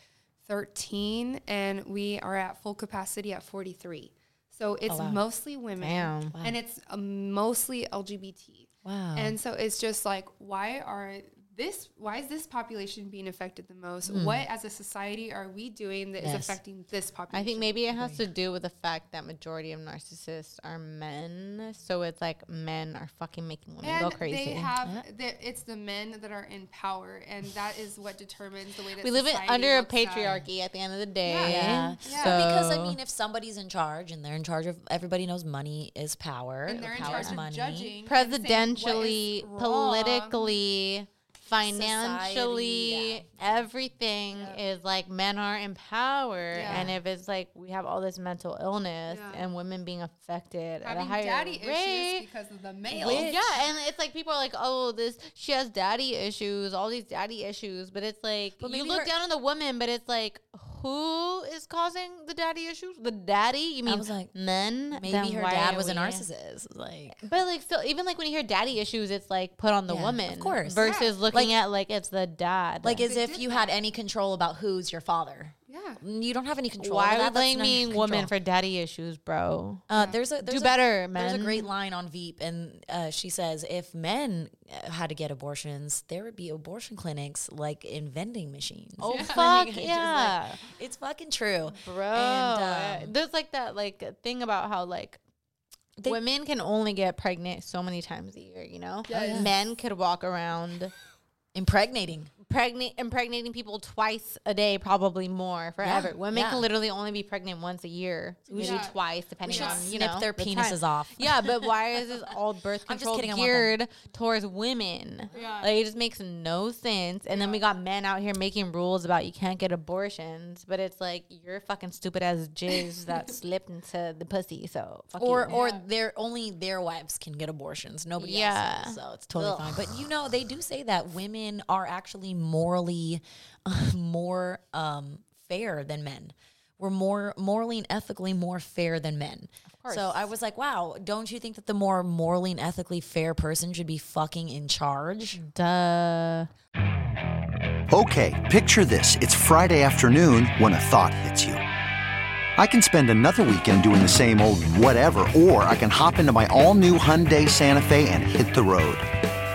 13, and we are at full capacity at 43. So it's mostly women, and it's uh, mostly LGBT. Wow. And so it's just like, why are this? Why is this population being affected the most? Hmm. What, as a society, are we doing that is Yes. affecting this population? I think maybe it has to do with the fact that majority of narcissists are men. So it's like men are fucking making women and go crazy. they have the, it's the men that are in power, and that is what determines the way that we live in, society under a looks at- patriarchy at the end of the day. Yeah. Yeah. But because I mean, if somebody's in charge and they're in charge of, everybody knows money is power. and they're in power charge is of money. judging, and saying presidentially, wrong. politically, financially, Society, everything is like men are in power. Yeah. And if it's like we have all this mental illness Yeah. and women being affected at a higher daddy rate. issues because of the males. yeah, and it's like people are like, "Oh, this she has daddy issues, all these daddy issues," but it's like But you look her- down on the woman, but it's like who is causing the daddy issues? The daddy? You mean was like, men? Maybe her dad was a narcissist. Like, But like still, even like when you hear daddy issues, it's like put on the Yeah, woman, of course. versus Yeah. looking Like- at like it's the dad. like as if did you had any control about who's your father. Yeah. You don't have any control. why are we That's none of blaming women for daddy issues, bro? Uh, there's a there's a, better, There's a great line on Veep, and uh, she says if men uh, had to get abortions, there would be abortion clinics like in vending machines. Oh Like, fuck it's just like- yeah, it's fucking true, bro. And, um, There's like that like thing about how like. They- Women can only get pregnant so many times a year, you know? Yes. Men could walk around impregnating. Pregnant impregnating people twice a day, probably more forever. Yeah, Women yeah. can literally only be pregnant once a year, maybe should- twice, depending on you snip know their penises off. Yeah, but why is this all birth control kidding, I want them. geared towards women? Yeah. Like it just makes no sense. And then we got men out here making rules about you can't get abortions, but it's like you're fucking stupid as jizz that slipped into the pussy. So fuck Or you. or their only their wives can get abortions. Nobody Yeah. else's. So it's totally Ugh. fine. But you know, they do say that women are actually morally more um, fair than men. We're more morally and ethically more fair than men. So I was like, wow, don't you think that the more morally and ethically fair person should be fucking in charge? duh. Okay, picture this. It's Friday afternoon when a thought hits you. I can spend another weekend doing the same old whatever, or I can hop into my all new Hyundai Santa Fe and hit the road.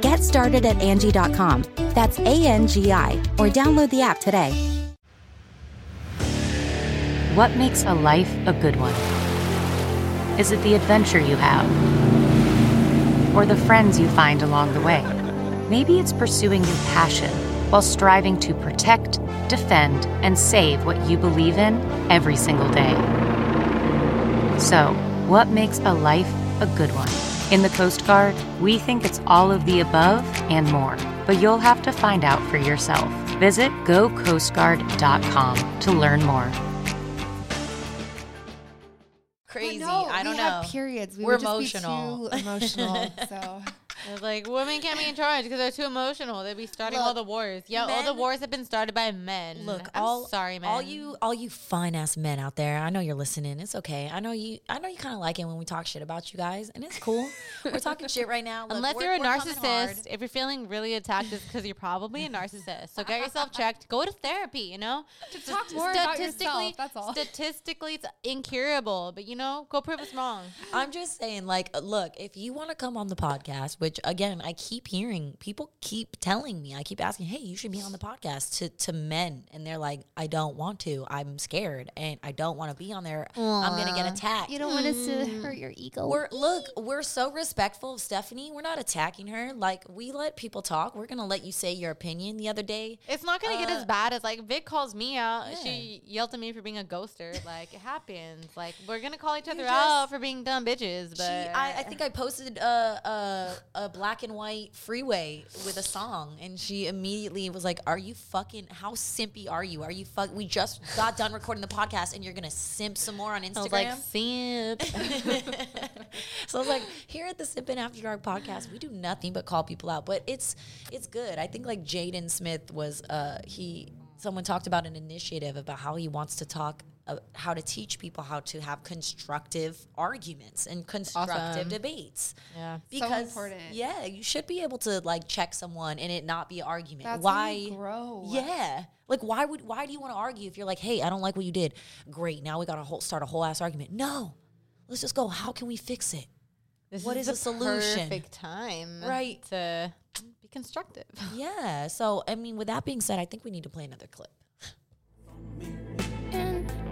Get started at Angie.com. That's A N G I, or download the app today. What makes a life a good one? Is it the adventure you have? Or the friends you find along the way? Maybe it's pursuing your passion while striving to protect, defend, and save what you believe in every single day. So, what makes a life a good one? In the Coast Guard, we think it's all of the above and more, but you'll have to find out for yourself. Visit gocoastguard.com to learn more. Crazy. no, I don't we know. have periods. We We're would just be emotional. too emotional. so It's like women can't be in charge because they're too emotional. They'd be starting all the wars. Yeah, all the wars have been started by men. Look, I'm all sorry, man. All you, all you fine ass men out there. I know you're listening. It's okay. I know you. I know you kind of like it when we talk shit about you guys, and it's cool. we're talking shit right now. Look, Unless you're a we're coming hard. narcissist, if you're feeling really attacked, it's because you're probably a narcissist. So get yourself checked. Go to therapy. You know, To talk more about statistically, yourself, that's all. Statistically, it's incurable. But you know, go prove us wrong. I'm just saying, like, look, if you want to come on the podcast, which again, I keep hearing people keep telling me, I keep asking, hey, you should be on the podcast to, to men. And they're like, I don't want to. I'm scared and I don't want to be on there. I'm going to get attacked. you don't want us to hurt your ego. We're look, we're so respectful of Stephanie. We're not attacking her. Like we let people talk. We're gonna let you say your opinion. The other day, It's not gonna get Uh, as bad as like Vic calls me out. Yeah. She yelled at me for being a ghoster. Like it happens. Like we're gonna call each other just- out for being dumb bitches. But she, I, I think I posted uh, uh, a, a a black and white freeway with a song, and she immediately was like, "Are you fucking? How simpy are you? Are you fuck? We just got done recording the podcast, and you're gonna simp some more on Instagram." I was like, Instagram." simp. so I was like, here at the Sippin' After Dark podcast, we do nothing but call people out, but it's it's good. I think like Jaden Smith was uh he someone talked about an initiative about how he wants to talk uh, how to teach people how to have constructive arguments and constructive Awesome. debates. Yeah. Because important. yeah, you should be able to like check someone and it not be argument. That's why grow. Yeah. Like why would why do you want to argue if you're like, "Hey, I don't like what you did." Great. Now we got to whole, start a whole ass argument. No. Let's just go, how can we fix it? This What is the solution? Perfect time, Right. To be constructive. Yeah. So, I mean, with that being said, I think we need to play another clip.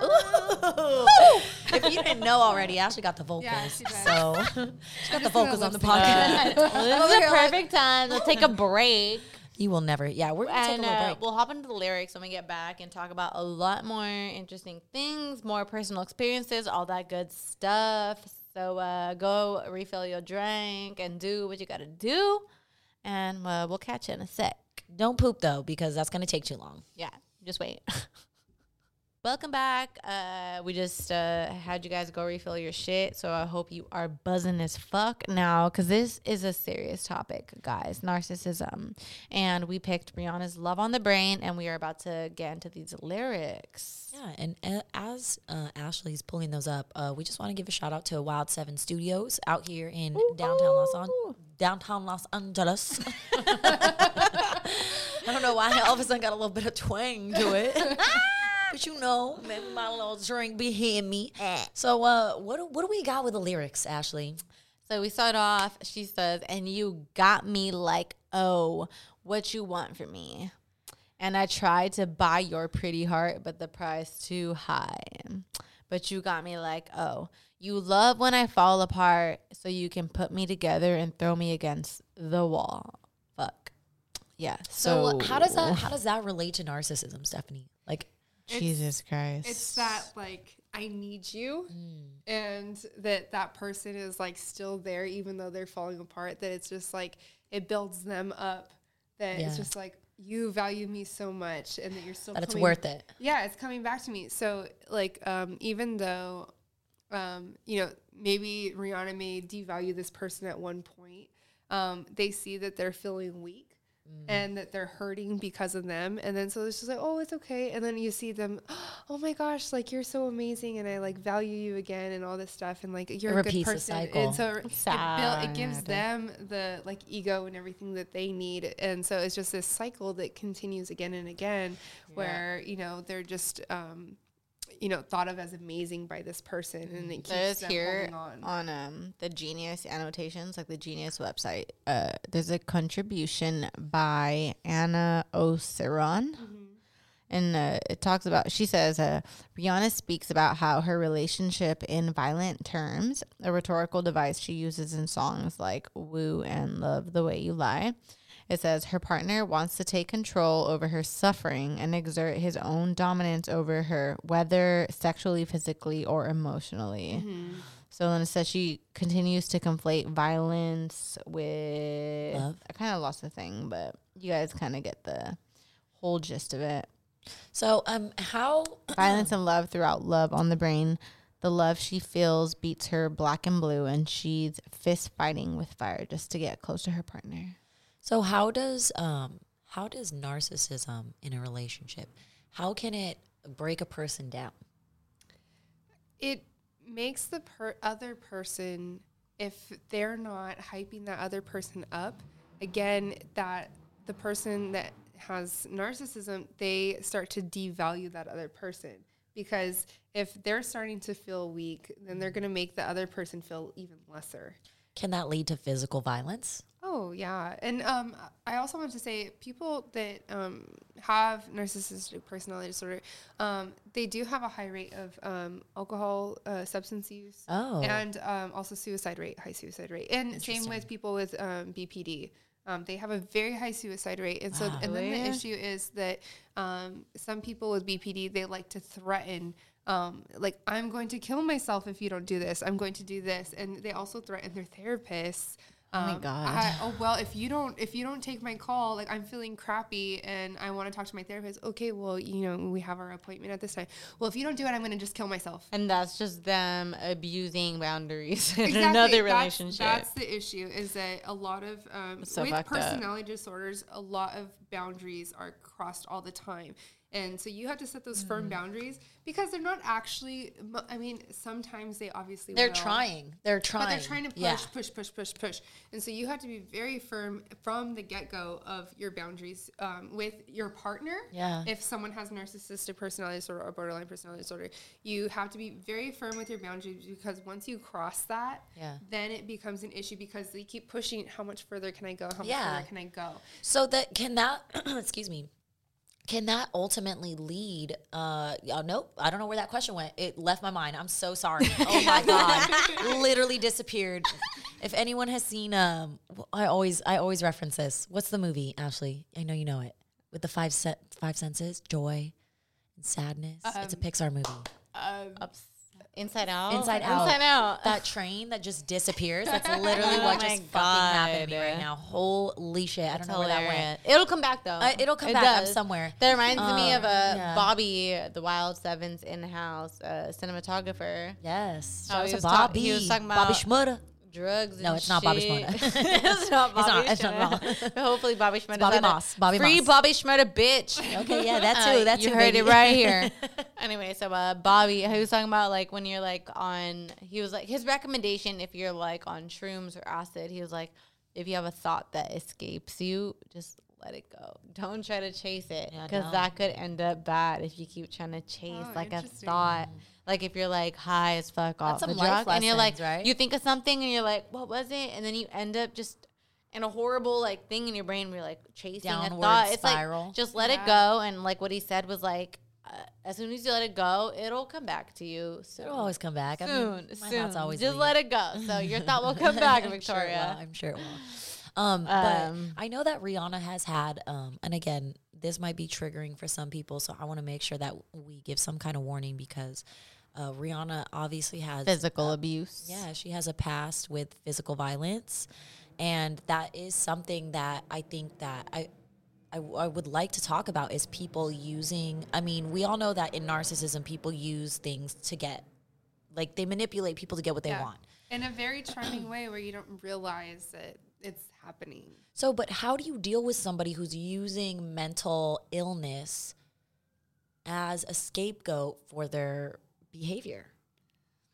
if you didn't know already, Ashley got the vocals. Yeah, she does. So she got the just vocals on the podcast. well, this is a perfect time. Let's take a break. you will never. Yeah, we're gonna take a and little uh, break. we'll hop into the lyrics when we get back and talk about a lot more interesting things, more personal experiences, all that good stuff. So uh, go refill your drink and do what you got to do, and uh, we'll catch you in a sec. Don't poop though, because that's gonna take too long. Yeah, just wait. Welcome back. Uh, we just uh, had you guys go refill your shit, so I hope you are buzzing as fuck now, because this is a serious topic, guys. Narcissism, and we picked Rihanna's "Love on the Brain," and we are about to get into these lyrics. Yeah, and uh, as uh, Ashley's pulling those up, uh, we just want to give a shout out to Wild Seven Studios out here in downtown Los An- downtown Los Angeles. I don't know why all of a sudden got a little bit of twang to it. But you know, maybe my little drink be hitting me. So, uh, what do, what do we got with the lyrics, Ashley? So we start off. She says, "And you got me like, oh, what you want from me?" And I tried to buy your pretty heart, but the price too high. But you got me like, oh, you love when I fall apart, so you can put me together and throw me against the wall. Fuck. Yeah. So, So, how does that how does that relate to narcissism, Stephanie? Like, Jesus Christ. It's that like I need you, Mm. and that that person is like still there even though they're falling apart. That it's just like it builds them up. That Yeah. it's just like you value me so much, and that you're still that it's worth it. Yeah, it's coming back to me. So like, um, even though, um, you know, maybe Rihanna may devalue this person at one point, um, they see that they're feeling weak and that they're hurting because of them, and then so it's just like, oh, it's okay, and then you see them, oh my gosh, like you're so amazing, and I like value you again, and all this stuff, and like you're a good person, cycle. and so it, build, it gives them the like ego and everything that they need, and so it's just this cycle that continues again and again, where you know they're just um, you know thought of as amazing by this person, and it keeps There's them here on. on um the Genius annotations, like the Genius website. Uh, there's a contribution by Anna Oseron, and uh, it talks about. She says, uh, Rihanna speaks about how her relationship in violent terms, a rhetorical device she uses in songs like "Woo" and "Love the Way You Lie." It says her partner wants to take control over her suffering and exert his own dominance over her, whether sexually, physically, or emotionally. So then it says she continues to conflate violence with. Love. I kind of lost the thing, but you guys kind of get the whole gist of it. So, um, how Violence and love throughout love on the brain. The love she feels beats her black and blue, and she's fist fighting with fire just to get close to her partner. So how does um how does narcissism in a relationship how can it break a person down? it makes the per- other person if they're not hyping that other person up again that the person that has narcissism they start to devalue that other person because if they're starting to feel weak then they're going to make the other person feel even lesser Can that lead to physical violence? Oh yeah, and um, I also want to say people that um, have narcissistic personality disorder, um, they do have a high rate of um, alcohol, uh, substance use, Oh. and um, also suicide rate, high suicide rate, and same with people with um, BPD. Um, they have a very high suicide rate, and so and then the issue is that um, some people with BPD they like to threaten. Um, like I'm going to kill myself if you don't do this. I'm going to do this, and they also threaten their therapists. Oh my Um, God. I, oh well, if you don't if you don't take my call, like I'm feeling crappy and I want to talk to my therapist. Okay, well, you know, we have our appointment at this time. Well, if you don't do it, I'm going to just kill myself. And that's just them abusing boundaries in Exactly. another That's- relationship. That's, the issue. Is that a lot of um, So with fucked up. personality disorders, a lot of boundaries are crossed all the time, And so you have to set those firm Mm-hmm. boundaries because they're not actually. I mean, sometimes they obviously They're will. trying. They're trying. But they're trying to push, Yeah. push, push, push, push. And so you have to be very firm from the get go of your boundaries um, with your partner. Yeah. If someone has narcissistic personality disorder or borderline personality disorder, you have to be very firm with your boundaries because once you cross that, Yeah. then it becomes an issue because they keep pushing how much further can I go? How much Yeah. further can I go? So that can that excuse me. Can that ultimately lead? Uh, oh, nope. I don't know where that question went. It left my mind. I'm so sorry. Oh my god, literally disappeared. If anyone has seen, um, I always I always reference this. What's the movie, Ashley? I know you know it. With the five set five senses, joy and sadness. it's a Pixar movie. Ups- Inside Out. Inside Out. Inside Out. That train that just disappears. That's literally Oh what just fucking happened to me right now. Holy shit! I don't know where that went. It'll come back though. Uh, it'll come It back. Somewhere. That reminds me Uh, of a yeah. Bobby, the Wild Sevens in-house uh, cinematographer. Yes. Oh, Shout out he to was talk- Bobby. he was talking about Bobby Schmutta. Drugs. No, and it's not Bobby shit. Shmurda. it's not Bobby not- it's not Shmurda. wrong. Hopefully, Bobby Shmurda. Bobby Moss. Bobby Free Moss. Bobby Shmurda, bitch. Okay, yeah, that Uh, too. That you too, heard baby. it right here. anyway, so uh, Bobby, he was talking about like when you're like on. He was like his recommendation if you're like on shrooms or acid. He was like, if you have a thought that escapes you, just let it go. Don't try to chase it because don't. that could end up bad if you keep trying to chase Oh, like a interesting. thought. Like if you're like high as fuck off some the drug and you're like, right? you think of something and you're like, what was it? And then you end up just in a horrible like thing in your brain where you're like chasing a Downward thought. It's spiral. like just let it go. And like what he said was like, uh, as soon as you let it go, it'll come back to you. Soon. It'll always come back. I soon, mean, my soon. thoughts always just leave. let it go. So your thought will come back, I'm Victoria. will. I'm sure it will. Um, but Um, I know that Rihanna has had, um, and again, this might be triggering for some people, so I want to make sure that we give some kind of warning because uh, Rihanna obviously has Physical abuse. Yeah, she has a past with physical violence, and that is something that I think that I. I, I would like to talk about is people using. I mean, we all know that in narcissism, people use things to get, like they manipulate people to get what they Yeah. want. In a very charming way where you don't realize that it's happening. So, but how do you deal with somebody who's using mental illness as a scapegoat for their behavior?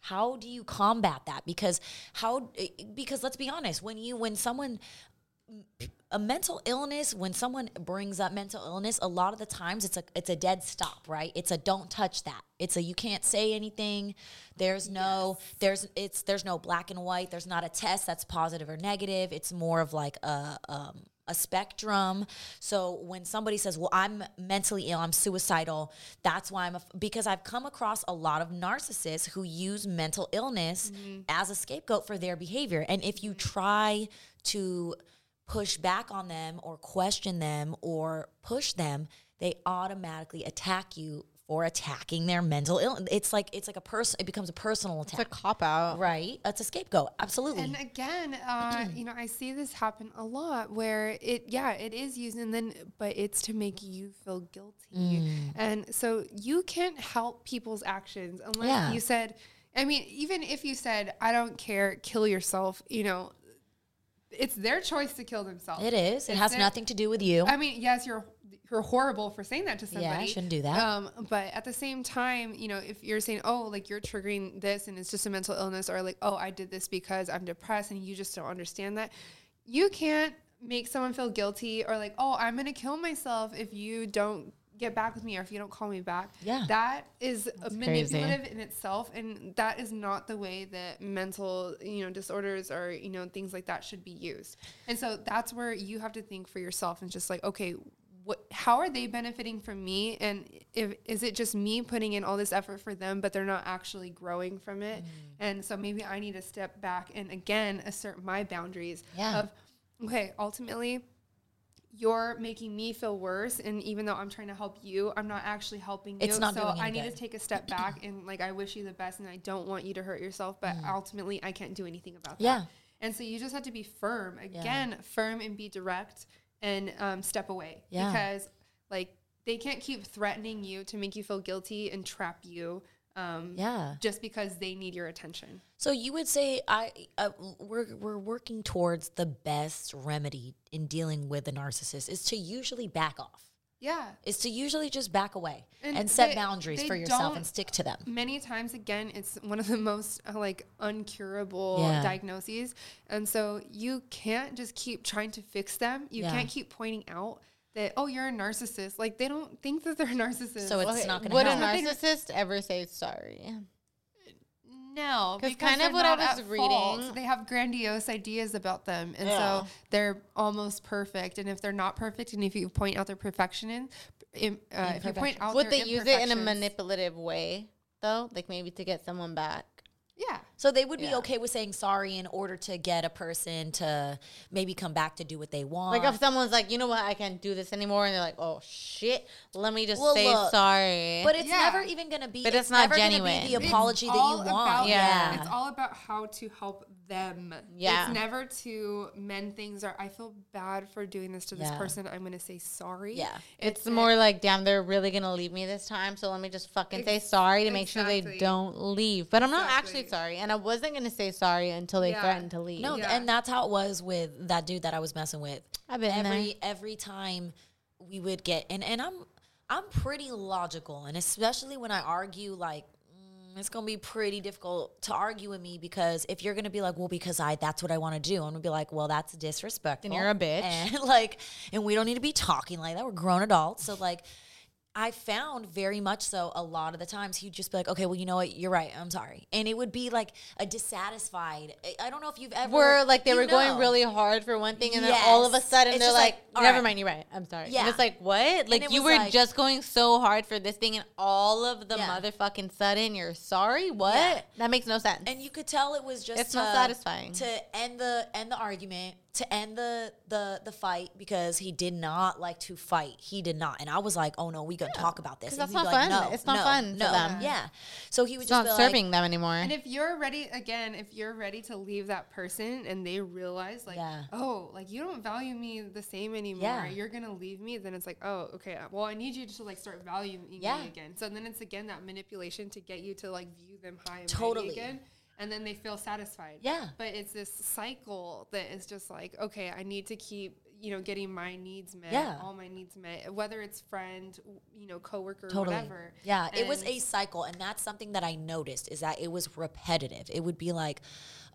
How do you combat that? Because how? Because let's be honest, when you when someone a mental illness when someone brings up mental illness a lot of the times it's a it's a dead stop right it's a don't touch that it's a you can't say anything there's no there's it's there's no black and white there's not a test that's positive or negative it's more of like a um a spectrum. So when somebody says well i'm mentally ill i'm suicidal that's why i'm a, because i've come across a lot of narcissists who use mental illness mm-hmm. as a scapegoat for their behavior. And if you mm-hmm. try to push back on them or question them or push them, they automatically attack you for attacking their mental illness. It's like it's like a person. It becomes a personal attack. It's a cop out. right? It's a scapegoat. Absolutely. And again, uh, you know, I see this happen a lot where it, yeah, it is used, and then, but it's to make you feel guilty, and so you can't help people's actions unless Yeah. you said, I mean, even if you said, I don't care, kill yourself, you know, it's their choice to kill themselves. it is. It It's has their- nothing to do with you. I mean, yes, you're you're horrible for saying that to somebody. Yeah. I shouldn't do that. Um, but at the same time, you know, if you're saying, "Oh, like you're triggering this and it's just a mental illness," or like, "Oh, I did this because I'm depressed," and you just don't understand that, you can't make someone feel guilty or like, "Oh, I'm gonna kill myself if you don't." Get back with me, or if you don't call me back, Yeah. that is a crazy. manipulative in itself, and that is not the way that mental, you know, disorders or you know things like that should be used. And so that's where you have to think for yourself and just like, okay, what, how are they benefiting from me, and if is it just me putting in all this effort for them, but they're not actually growing from it? Mm. And so maybe I need to step back and again assert my boundaries Yeah. of, okay, ultimately you're making me feel worse and even though i'm trying to help you i'm not actually helping you so i need good. to take a step back and like i wish you the best and i don't want you to hurt yourself but ultimately i can't do anything about Mm. Yeah. that and so you just have to be firm again firm and be direct and um, step away Yeah. because like they can't keep threatening you to make you feel guilty and trap you um, Yeah. just because they need your attention So you would say I uh, we're we're working towards the best remedy in dealing with a narcissist is to usually back off. Yeah. is to usually just back away and, And set they- boundaries they for yourself and stick to them. many times again it's one of the most uh, like uncurable Yeah. diagnoses and so you can't just keep trying to fix them you Yeah. can't keep pointing out that oh you're a narcissist like they don't think that they're a narcissist So it's Okay, not going to Would a narcissist ever say sorry? No 'Cause because kind of what I was reading- fault. they have grandiose ideas about them and Yeah. so they're almost perfect and if they're not perfect and if you point out their perfection in, im- uh, if you point out Would their they use it in a manipulative way though? Like maybe to get someone back? yeah So they would be Yeah. okay with saying sorry in order to get a person to maybe come back to do what they want. Like if someone's like, you know what, I can't do this anymore, and they're like, oh shit, let me just Well, say look, sorry. but it's Yeah. never even going to be. But it's not never gonna genuine. Be the It's apology that you want. about- Yeah. It's all about how to help them. Yeah. It's never to mend things or I feel bad for doing this to this Yeah. person. I'm gonna say sorry. Yeah. it's that- more like, damn, they're really gonna leave me this time, so let me just fucking say sorry to make sure they don't leave. But I'm not actually sorry, and I wasn't gonna say sorry until they Yeah. threatened to leave. No, Yeah. and that's how it was with that dude that I was messing with. I've been every every time we would get and and I'm I'm pretty logical, and especially when I argue, like mm, it's gonna be pretty difficult to argue with me because if you're gonna be like, well, because I that's what I want to do, I'm gonna be like, well, that's disrespectful, Then you're a bitch. and like, and we don't need to be talking like that. We're grown adults, so like. I found very much so a lot of the times he'd just be like, okay, well, you know what? You're right. I'm sorry. And it would be like a dissatisfied. I- don't know if you've ever. Where like they were going really hard for one thing, and then all of a sudden It's they're like, like, "Never right. mind, you're right. I'm sorry." And Yeah. it's like, what? Like you were like- just going so hard for this thing, and all of the Yeah. motherfucking sudden you're sorry. What? Yeah. That makes no sense. and you could tell it was just It's to, not satisfying. to end the end the argument to end the the the fight because he did not like to fight he did not and i was like oh no we gonna talk about this." And that's he'd be not like, fun. no, It's not no, fun for no. them. yeah so he would it's just not be like, serving them anymore. And if you're ready again, if you're ready to leave that person and they realize like, Yeah. oh, like you don't value me the same anymore, Yeah. you're gonna leave me, then it's like, oh, okay, uh, well I need you to like start valuing Yeah. me again. So then it's again that manipulation to get you to like view them high and Totally. mighty again. And then they feel satisfied. Yeah. But it's this cycle that is just like, okay, I need to keep, you know, getting my needs met, Yeah. all my needs met, whether it's friend, you know, coworker, totally whatever. yeah it was a cycle and that's something that i noticed is that it was repetitive it would be like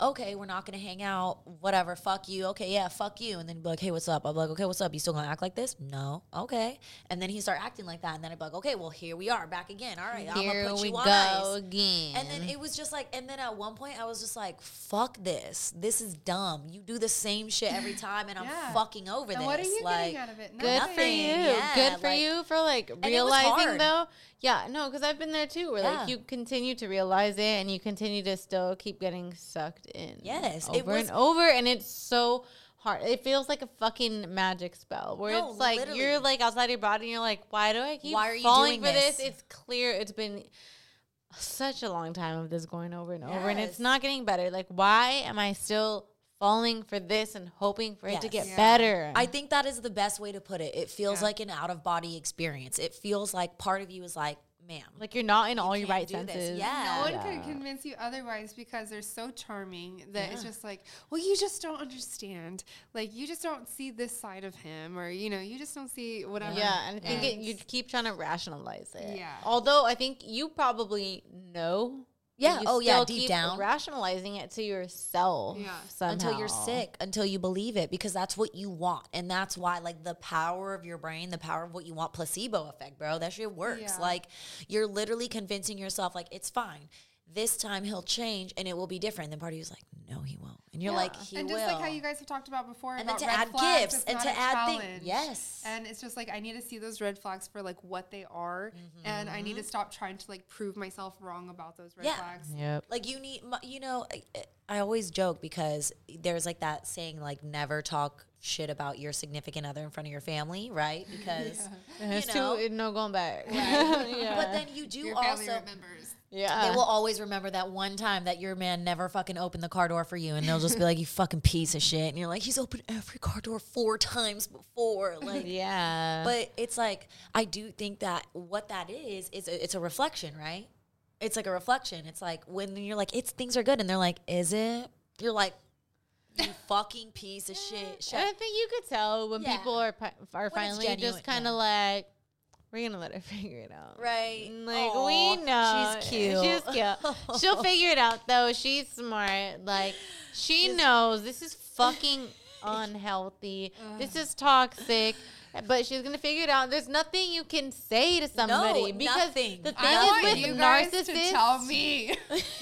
okay we're not gonna hang out whatever fuck you okay yeah fuck you and then he'd be like hey what's up I'm like okay what's up you still gonna act like this no okay and then he start acting like that and then i'd be like okay well here we are back again all right i'm Here gonna put we you on go ice. again. And then it was just like, and then at one point I was just like, fuck this. This is dumb. You do the same shit every time and I'm Yeah. fucking over And this. what are you like, getting out of it? Good for you. Yeah, Good for like- you for like realizing though. Yeah, no, because I've been there too. Where Yeah. like you continue to realize it, and you continue to still keep getting sucked in. Yes, over it was- and over, and it's so hard. It feels like a fucking magic spell where No, it's like literally. you're like outside your body, and you're like, why do I keep Why are you falling doing for this? this? It's clear. It's been such a long time of this going over and over, and it's Yes. not getting better. Like, why am I still? Falling for this and hoping for it to get Yeah. better. I think that is the best way to put it. It feels Yeah. like an out of body experience. It feels like part of you is like, ma'am. like you're not in all your right do this. senses. Yeah. No one Yeah. could convince you otherwise because they're so charming that it's just like, well, you just don't understand. Like, you just don't see this side of him, or, you know, you just don't see whatever. Yeah, and I think it, you keep trying to rationalize it. Yeah. Although I think you probably know. But Yeah, you oh, yeah, deep keep down. rationalizing it to yourself. Yeah. Somehow. Until you're sick, until you believe it, because that's what you want. And that's why, like, the power of your brain, the power of what you want, placebo effect, bro, that shit works. Yeah. Like, you're literally convincing yourself, like, it's fine. This time he'll change and it will be different. Then part of you is like, no, he won't. And you're like, he and will. just like how you guys have talked about before And then to red add flags, gifts and to add thing- challenge. yes. and it's just like I need to see those red flags for like what they are, and I need to mm-hmm. stop trying to like prove myself wrong about those red Yeah. flags. Yep. like you need mu- you know I, I always joke because there's like that saying like never talk shit about your significant other in front of your family right because And it's you know too no going back. yeah. but then you do Your also remembers. Yeah. they will always remember that one time that your man never fucking opened the car door for you and they'll just be like you fucking piece of shit and you're like he's opened every car door four times before like yeah. but it's like I do think that what that is is a, it's a reflection, right? It's like a reflection. It's like when you're like, it's things are good, and they're like, is it? You're like, you fucking piece of shit. Shut I think you could tell when Yeah. people are are it's finally just kind yeah. of like we're gonna let her figure it out. Right. Mm, like Aw, we know she's cute. She's cute. She'll figure it out though. She's smart. Like she knows this is fucking unhealthy. this is toxic. But she's gonna figure it out. There's nothing you can say to somebody because nothing. the thing I is you with guys narcissists, to tell me.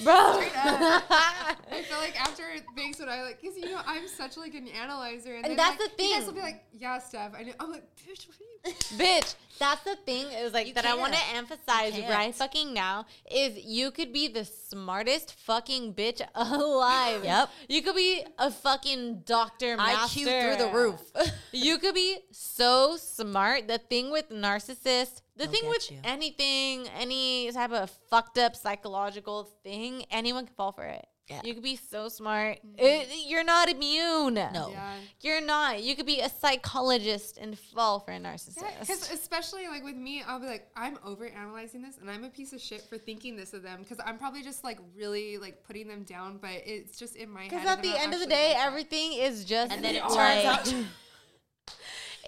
bro. I feel like after things when I like, cause you know I'm such like an analyzer, and, And then, that's like, the You guys will be like, yeah, Steph. I know. I'm like, bitch, what are you? Bitch, that's the thing is like You that I want to emphasize right fucking now is you could be the smartest fucking bitch alive. Yep. You could be a fucking doctor master. IQ through the roof. you could be so smart. The thing with narcissists, the They'll thing with you. anything, any type of fucked up psychological thing, anyone can fall for it. Yeah. You could be so smart. Mm-hmm. It- you're not immune. No. Yeah. You're not. You could be a psychologist and fall for a narcissist. Because especially like with me, I'll be like, I'm over analyzing this, and I'm a piece of shit for thinking this of them. Because I'm probably just like really like putting them down, but it's just in my head. Because at the end of the day, like everything is just And then it turns out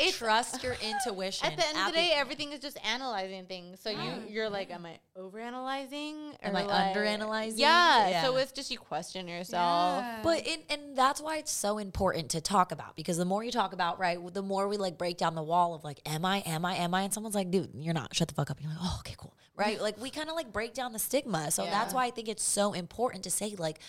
It's- trust your intuition. At the end of the day, everything is just analyzing things. So you mm. you're like, am I overanalyzing? Am Or I like- underanalyzing? Yeah, So it's just you question yourself. Yeah. But it, and that's why it's so important to talk about because the more you talk about, right, the more we like break down the wall of like, am I, am I, am I? And someone's like, dude, you're not. Shut the fuck up. And you're like, oh, okay, cool. Right? like we kind of like break down the stigma. So that's why I think it's so important to say like,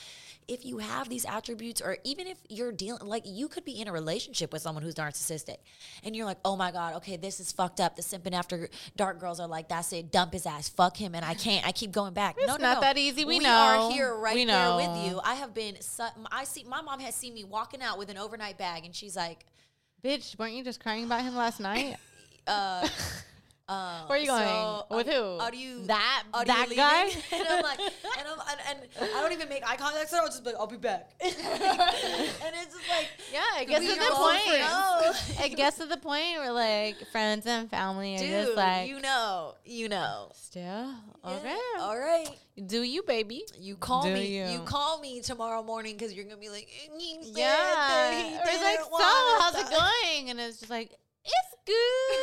if you have these attributes, or even if you're dealing, like you could be in a relationship with someone who's narcissistic, and you're like, oh my god, okay, this is fucked up. The simping after dark girls are like, that's it, dump his ass, fuck him, and I can't, I keep going back. no, no, not no. that easy, we we know. are here right We there with you. I have been. Su- I see. My mom has seen me walking out with an overnight bag, and she's like, Bitch, weren't you just crying about him last night? uh, uh, Where are you going? so With are, who? Are you That- are that you guy? and I'm like, and I'm and, and I don't even make eye contact. So I'll just be like, I'll be back. and it's just like, yeah, it gets we to the point. it gets to the point where like friends and family are dude, just like, you know, you know. still Yeah, okay. all right. Do you, baby? You call Do me. You. you. call me tomorrow morning because you're gonna be like, Yeah. Or it's like, so how's it going? And it's just like, it's good.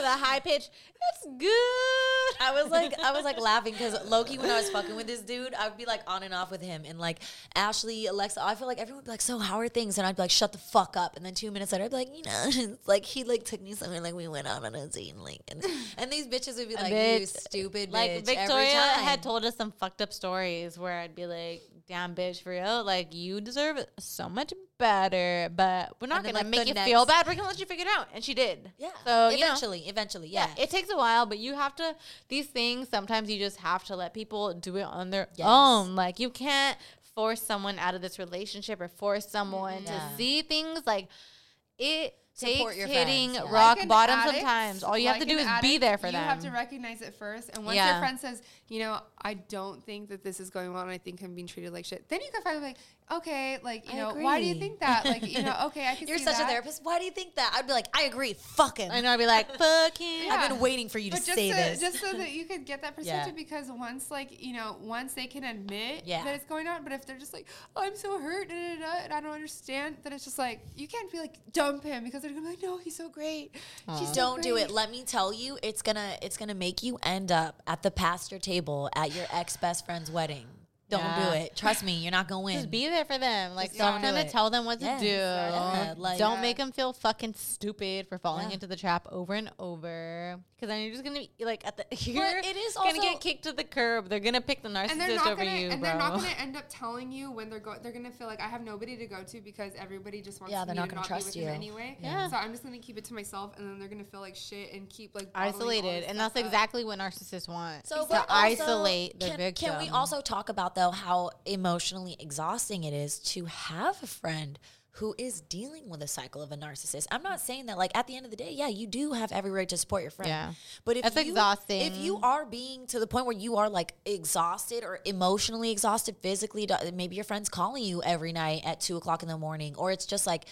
The high pitch, it's good. I was like, I was like laughing because Loki, when I was fucking with this dude, I would be like on and off with him, and like Ashley, Alexa, I feel like everyone would be like, "So how are things?" And I'd be like, "Shut the fuck up!" And then two minutes later, I'd be like, "You know, it's like he like took me somewhere, like we went out on a date, and like, and, and these bitches would be like, "You Bitch. stupid like bitch." Victoria every time. had told us some fucked up stories where I'd be like, "Damn, bitch, for real, like you deserve so much better, but we're not gonna like, make you next- feel bad. We're gonna let you figure it out." And she did. yeah. So you know, eventually, eventually, yeah. yeah, it takes a while, but you have to. These things sometimes you just have to let people do it on their Yes. own. Like you can't force someone out of this relationship or force someone Yeah. to see things like it. Support takes your hitting friends, rock Like bottom addict, sometimes. All you have to do an is be there for you them. You have to recognize it first, and once Yeah. your friend says, you know, I don't think that this is going on, I think I'm being treated like shit. Then you can finally like, okay, like you I know, why do you think that? Like you know, okay, I can. You're see such that. a therapist. Why do you think that? I'd be like, I agree. Fucking. I know. I'd be like, fuck him. I've been waiting for you to But just say so, this. just so that you could get that Yeah. perspective, because once, like you know, once they can admit Yeah. that it's going on, but if they're just like, oh, I'm so hurt, da, da, da, and I don't understand, then it's just like you can't be like dump him because they're gonna be like, no, he's so great. She's so don't do great." it. Let me tell you, it's gonna it's gonna make you end up at the pastor table at your ex best friend's wedding. Don't Yeah. do it. Trust me, you're not gonna win. Just be there for them. Like, stop don't trying do to tell them what Yeah. to do. Yeah, like- Don't Yeah. make them feel fucking stupid for falling Yeah. into the trap over and over. Because then you're just gonna be like at the you're it is gonna also- get kicked to the curb. They're gonna pick the narcissist not over gonna you, and bro. they're not gonna end up telling you when they're going they're gonna feel like I have nobody to go to because everybody just wants Yeah, me they're not to gonna not trust be with you. anyway. Yeah. So I'm just gonna keep it to myself and then they're gonna feel like shit and keep like isolated, and that's up. exactly what narcissists want. So to isolate the can, victim. Can we also talk about though how emotionally exhausting it is to have a friend who is dealing with a cycle of a narcissist? I'm not saying that like at the end of the day, yeah, you do have every right to support your friend. Yeah. But if That's you, exhausting. If you are being to the point where you are like exhausted or emotionally exhausted, physically, maybe your friend's calling you every night at two o'clock in the morning, or it's just like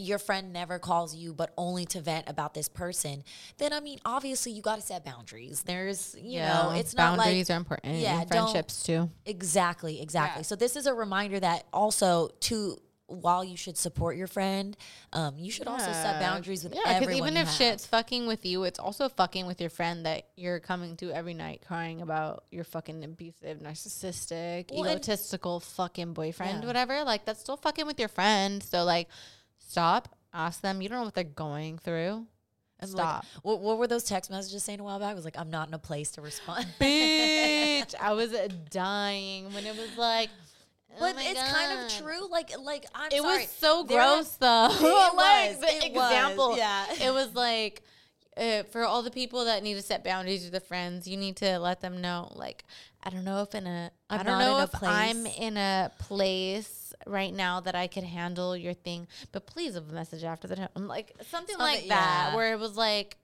your friend never calls you but only to vent about this person, then I mean, obviously you got to set boundaries. There's, you know, it's not like boundaries are important. Yeah, in don't- friendships too. Exactly, exactly. Yeah. So this is a reminder that also to while you should support your friend, um, you should also set boundaries with yeah, because everyone. even you if have. shit's fucking with you, it's also fucking with your friend that you're coming to every night crying about your fucking abusive, narcissistic, Well, egotistical fucking boyfriend, Yeah. whatever. Like that's still fucking with your friend. So like, stop. Ask them. You don't know what they're going through. And, like, Stop. what, what were those text messages saying a while back? I was like, I'm not in a place to respond. Bitch, I was uh, dying when it was like. oh but it's kind of true. Like, like I'm It sorry. was so There gross though. It like was, the it was, example. yeah. It was like uh, for all the people that need to set boundaries with the friends, you need to let them know. Like, I don't know if in a, I I'm don't not know if I'm in a place right now that I could handle your thing, but please leave a message after the time. Like something like that, yeah. where it was like.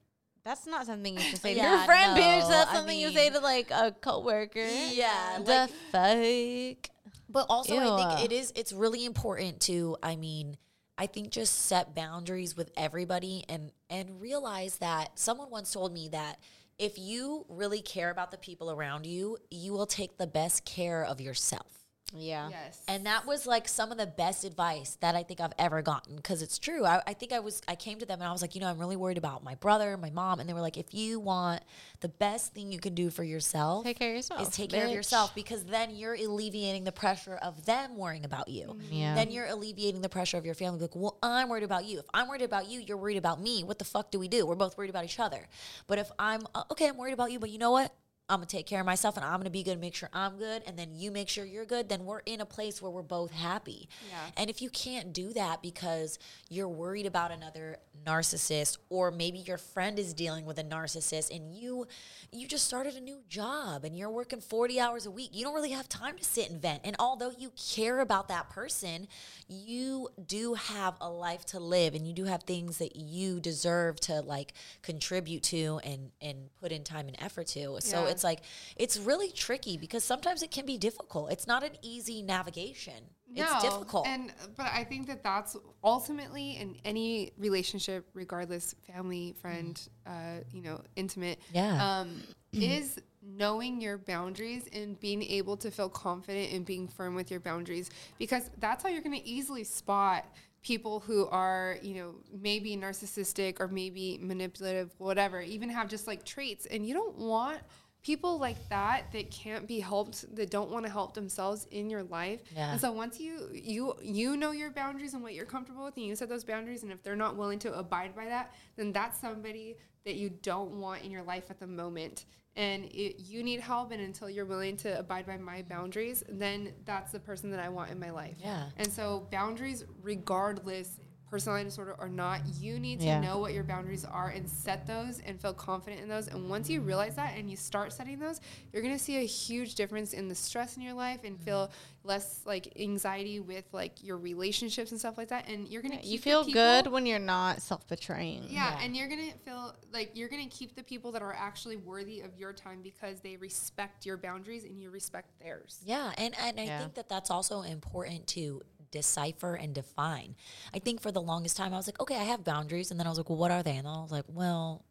That's not something you should say to your friend, bitch. no, That's I something you say to like a coworker. Yeah, the like- fuck. But also, I think it is. It's really important to. I mean, I think just set boundaries with everybody and and realize that someone once told me that if you really care about the people around you, you will take the best care of yourself. Yeah. Yes. And that was like some of the best advice that I think I've ever gotten because it's true. I, I think I was, I came to them and I was like, you know, I'm really worried about my brother, my mom. And they were like, if you want the best thing you can do for yourself, Take care of yourself, Is take care of yourself because then you're alleviating the pressure of them worrying about you. Yeah. Then you're alleviating the pressure of your family. Like, well, I'm worried about you. If I'm worried about you, you're worried about me. What the fuck do we do? We're both worried about each other. But if I'm, uh, okay, I'm worried about you, but you know what? I'm gonna take care of myself and I'm gonna be good and make sure I'm good and then you make sure you're good, then we're in a place where we're both happy. Yeah. And if you can't do that because you're worried about another narcissist or maybe your friend is dealing with a narcissist and you you just started a new job and you're working 40 hours a week, you don't really have time to sit and vent. And although you care about that person, you do have a life to live and you do have things that you deserve to like contribute to and and put in time and effort to. So Yeah. It's like it's really tricky because sometimes it can be difficult. It's not an easy navigation. It's difficult. And but I think that that's ultimately in any relationship, regardless, family, friend, uh, you know, intimate, Yeah. um, is knowing your boundaries and being able to feel confident and being firm with your boundaries because that's how you're going to easily spot people who are you know maybe narcissistic or maybe manipulative whatever even have just like traits and you don't want people like that that can't be helped that don't want to help themselves in your life Yeah. and so once you you you know your boundaries and what you're comfortable with and you set those boundaries and if they're not willing to abide by that then that's somebody that you don't want in your life at the moment and it, you need help and until you're willing to abide by my boundaries then that's the person that i want in my life Yeah. and so boundaries regardless personality disorder or not you need to Yeah. know what your boundaries are and set those and feel confident in those and once you realize that and you start setting those you're going to see a huge difference in the stress in your life and feel mm-hmm. less like anxiety with like your relationships and stuff like that and you're going to You feel good when you're not self betraying. yeah, and you're gonna feel like you're gonna keep the people that are actually worthy of your time because they respect your boundaries and you respect theirs. Yeah, and and I Yeah. think that that's also important to decipher and define. I think for the longest time I was like, okay, I have boundaries, and then I was like, well, what are they? And I was like, well,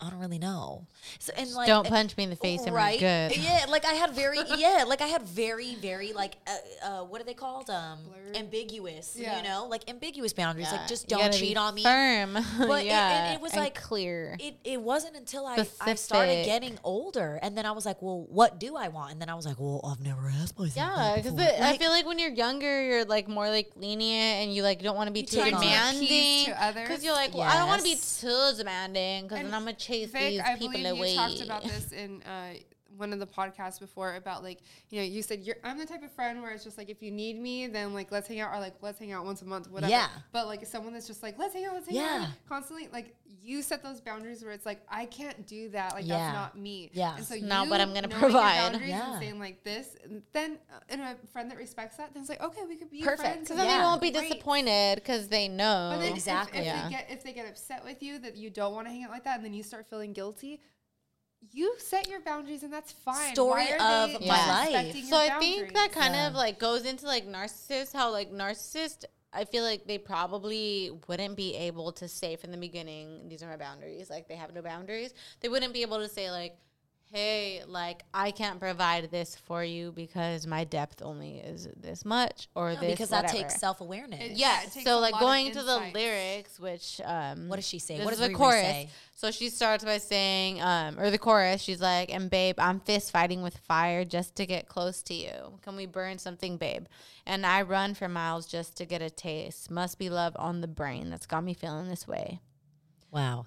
I don't really know. So and like, Don't punch me in the face and we're good. Yeah, like I had very yeah, like I had very very like uh, uh what are they called? Um, Blurred? ambiguous. Yeah. You know, like ambiguous boundaries. Like just don't cheat on me. Firm. But it- yeah. it- it was and like- clear. It, it wasn't until I, I started getting older and then I was like, well, what do I want? And then I was like, well, I've never asked myself. Yeah, because before. I feel like when you're younger, you're like more like lenient and you like don't want to be too take on the demanding. keys to others. Because you're like, well, I don't want to be too demanding because then I'm gonna chase Vic, these I people believe away. you talked about this in uh, one of the podcasts before about like you know you said you're I'm the type of friend where it's just like if you need me then like let's hang out or like let's hang out once a month whatever. Yeah. But like someone that's just like let's hang out let's hang Yeah. out constantly like you set those boundaries where it's like I can't do that like Yeah. that's not me. Yeah. And so Not what I'm gonna provide. boundaries Yeah. And saying like this and then uh, and a friend that respects that then it's like okay we could be Perfect. friends Because and then they won't be great. disappointed because they know. But then if- Exactly. If, Yeah. they get if they get upset with you that you don't want to hang out like that, and then you start feeling guilty, you set your boundaries, and that's fine. Story of they my life. So your I think that kind Yeah. of like goes into like narcissists. How like narcissists, I feel like they probably wouldn't be able to say from the beginning, these are my boundaries. Like they have no boundaries. They wouldn't be able to say like, hey, like I can't provide this for you because my depth only is this much or No, this because that takes self awareness. It- Yeah, so like going to the lyrics, which um, What does she say? This What is does the Riri chorus. say? So she starts by saying, um, or the chorus, she's like, "And babe, I'm fist fighting with fire just to get close to you. Can we burn something, babe? And I run for miles just to get a taste. Must be love on the brain that's got me feeling this way." Wow.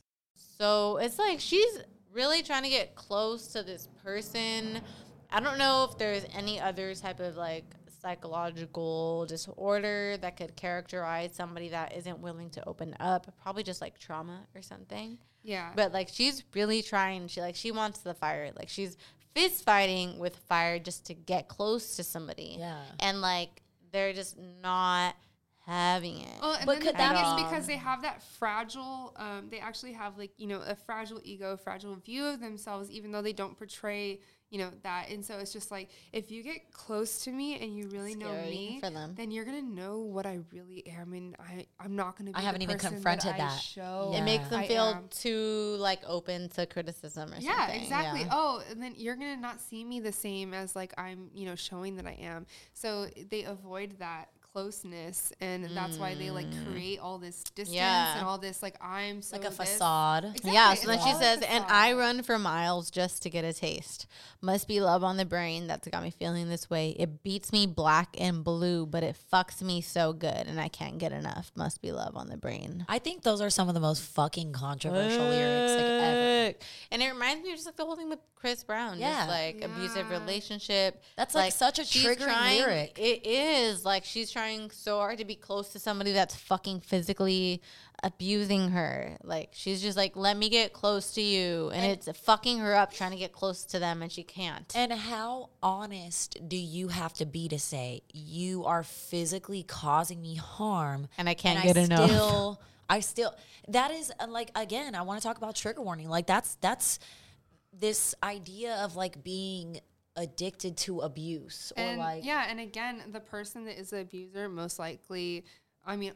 So it's like she's really trying to get close to this person. I don't know if there's any other type of like psychological disorder that could characterize somebody that isn't willing to open up. Probably just like trauma or something. Yeah. But like she's really trying. She like she wants the fire. Like she's fist fighting with fire just to get close to somebody. Yeah. And like they're just not having it. Well, and But then could the thing be- is because they have that fragile, um, they actually have like you know a fragile ego, fragile view of themselves, even though they don't portray you know that. And so it's just like if you get close to me and you really know me, for them. then you're gonna know what I really am, and I I'm not gonna. Be I haven't even confronted that. that. I show It makes them I feel am. too like open to criticism or Yeah, something. exactly. Yeah. Oh, and then you're gonna not see me the same as like I'm, you know, showing that I am. So they avoid that closeness, and that's why they like create all this distance Mm. Yeah. and all this like I'm so Like a this. facade. Exactly, Yeah, it's so then she says, and. I run for miles just to get a taste. Must be love on the brain that's got me feeling this way. It beats me black and blue, but it fucks me so good, and I can't get enough. Must be love on the brain. I think those are some of the most fucking controversial lyrics like ever. And it reminds me of just like the whole thing with Chris Brown. Yeah. Just like abusive relationship. That's, like, such a she's triggering trying- lyric. It is. Like she's trying so hard to be close to somebody that's fucking physically abusing her. Like she's just like, let me get close to you. And, it's fucking her up trying to get close to them and she can't. And how honest do you have to be to say you are physically causing me harm And I can't and get I enough. Still, I still that is uh, like again. I want to talk about trigger warning. Like that's that's this idea of like being addicted to abuse or and like yeah, and again, the person that is the abuser most likely, I mean,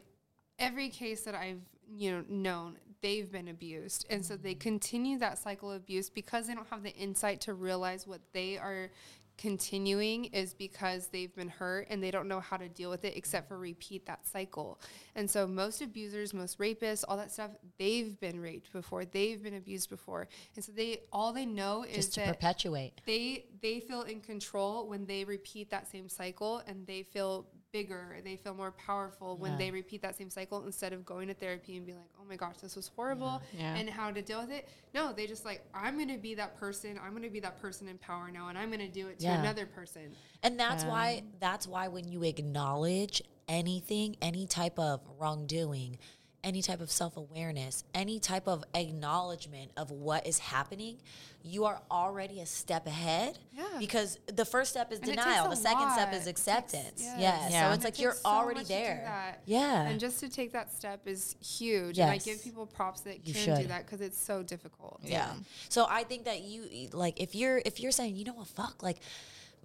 every case that I've you know known, they've been abused, and so they mm-hmm. continue that cycle of abuse because they don't have the insight to realize what they are continuing is because they've been hurt and they don't know how to deal with it except for repeat that cycle. And so most abusers, most rapists, all that stuff, they've been raped before, they've been abused before. And so they all they know is just to that perpetuate. they they feel in control when they repeat that same cycle and they feel bigger they feel more powerful when they repeat that same cycle instead of going to therapy and being like oh my gosh this was horrible. Yeah. and how to deal with it? No they just like i'm gonna be that person i'm gonna be that person in power now and i'm gonna do it to Yeah. another person. And that's why that's why when you acknowledge anything, any type of wrongdoing, any type of self-awareness, any type of acknowledgement of what is happening, you are already a step ahead. Yeah. Because the first step is And denial. The second step is It takes- acceptance. yes. yes. Yeah. So And it's it like you're takes so already much to do there. Yeah. and just to take that step is huge Yes. and i give people props that You can do that because it's so difficult Yeah. So I think that you like if you're if you're saying, you know what, fuck, like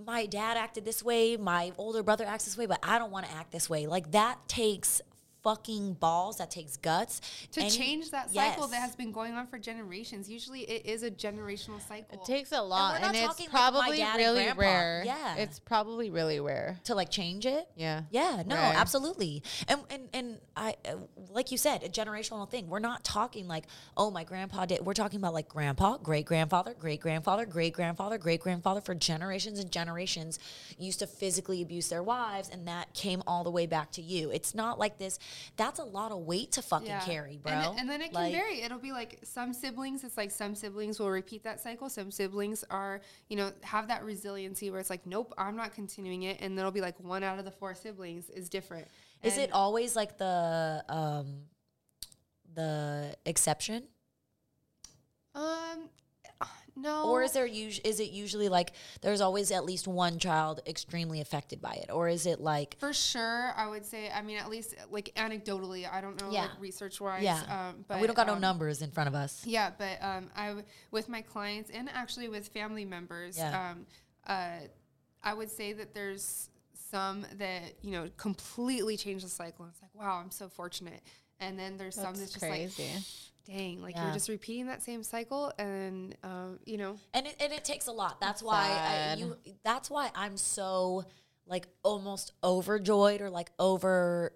my dad acted this way, my older brother acts this way, but I don't want to act this way. Like that takes fucking balls. That takes guts to And- change that cycle that has been going on for generations. Usually, it is a generational cycle. It takes a lot, we're and, it's talking like probably really rare. Yeah. it's probably really rare. to like change it. Yeah. Yeah, no, Right. absolutely. And and and I uh, like you said, a generational thing. We're not talking like, oh, my grandpa did. We're talking about like grandpa, great grandfather, great grandfather, great grandfather, great grandfather for generations and generations used to physically abuse their wives and that came all the way back to you. It's not like this. That's a lot of weight to fucking carry, bro. And, and then it can Like- vary. It'll be like some siblings, it's like some siblings will repeat that cycle. Some siblings are, you know, have that resiliency where it's like, nope, I'm not continuing it. And there'll be like one out of the four siblings is different. Is And- it always like the um the exception? Um, no. Or is there us- is it usually like there's always at least one child extremely affected by it, or is it like For sure, I would say. I mean, at least like anecdotally, I don't know, Yeah. like research wise. yeah? Um, but we don't got no um, numbers in front of us. Yeah, but um, I w- with my clients and actually with family members, Yeah. um, uh, I would say that there's some that you know completely change the cycle. It's like, wow, I'm so fortunate. And then there's some that's That's just crazy. like, dang, like Yeah. you're just repeating that same cycle, and um, you know, and it, and it takes a lot. That's why I, you. That's why I'm so like almost overjoyed or like over,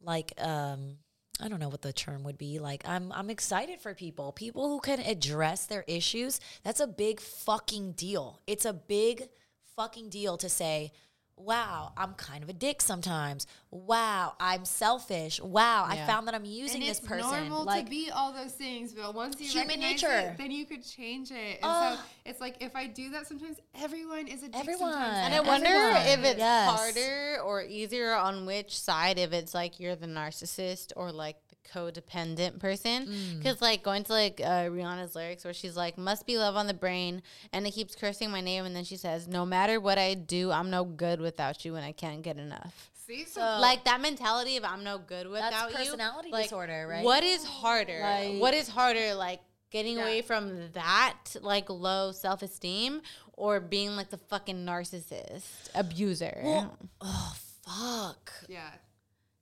like um. I don't know what the term would be. Like I'm I'm excited for people. People who can address their issues. That's a big fucking deal. It's a big fucking deal to say, "Wow, I'm kind of a dick sometimes. Wow, I'm selfish. Wow, I found that I'm using and this it's person." normal like to be all those things, but once you Human recognize nature. it, then you could change it. And so ah. it's like if I do that, sometimes everyone is a dick Everyone. sometimes. And I Everyone. wonder if it's Yes. harder or easier on which side, if it's like you're the narcissist or like the codependent person. Mm. Because like going to like uh, Rihanna's lyrics where she's like, must be love on the brain. And it keeps cursing my name. And then she says, no matter what I do, I'm no good without you and I can't get enough. See, so like that mentality of I'm no good without you. personality like, disorder, right? What is harder? Like- what is harder? Like getting Yeah. away from that like low self esteem or being like the fucking narcissist abuser? oh fuck. yeah,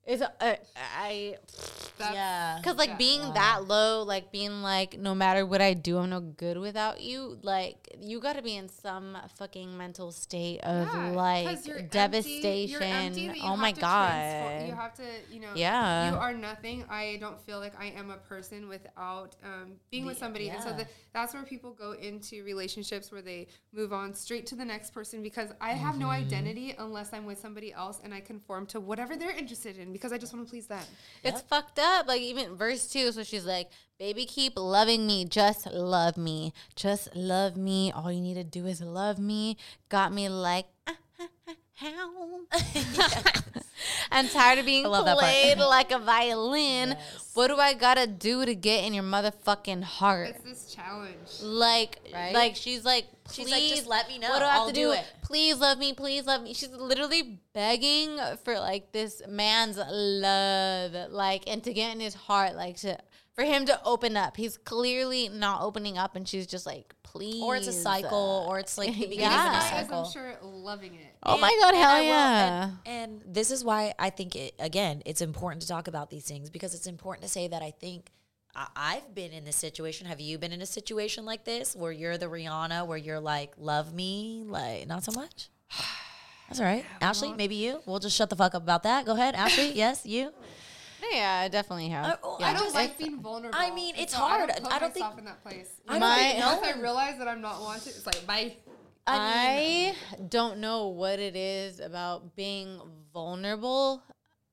Is uh, I that's, yeah. because like Yeah. being that low, like being like no matter what I do, I'm no good without you. Like you got to be in some fucking mental state of Yeah, 'cause like you're empty- devastation. you're empty, you oh my god! transfor- you have to, you know, Yeah. you are nothing. I don't feel like I am a person without um, being with somebody, and so the, that's where people go into relationships where they move on straight to the next person because I have no Mm-hmm. identity unless I'm with somebody else and I conform to whatever they're interested in because I just want to please them. It's fucked up. Like even verse two, so she's like, "Baby, keep loving me. Just love me. Just love me. All you need to do is love me." Got me like. How? I'm tired of being I love that part. played like a violin. What do I gotta do to get in your motherfucking heart? It's this challenge. Like, Right? like she's like, please, She's like, "Just let me know. What do I have I'll to do do? it." Please love me. Please love me. She's literally begging for like this man's love, like, and to get in his heart, like to for him to open up. He's clearly not opening up, and she's just like, please. Or it's a cycle, or it's like the beginning Yeah. of a cycle. I'm sure, loving it. Oh my god, And hell I will- yeah! and, and this is why I think it again, it's important to talk about these things because it's important to say that I think I, I've been in this situation. Have you been in a situation like this where you're the Rihanna, where you're like, love me, like not so much? That's all right. Ashley, maybe you. We'll just shut the fuck up about that. Go ahead, Ashley. Yes, you. Yeah, I definitely have. Uh, oh, I I don't just- like being vulnerable. I mean, it's so hard. I don't, put I don't think- myself in that place. I don't My- even know. Once I realize that I'm not wanted, it's like bye. I don't know what it is about being vulnerable.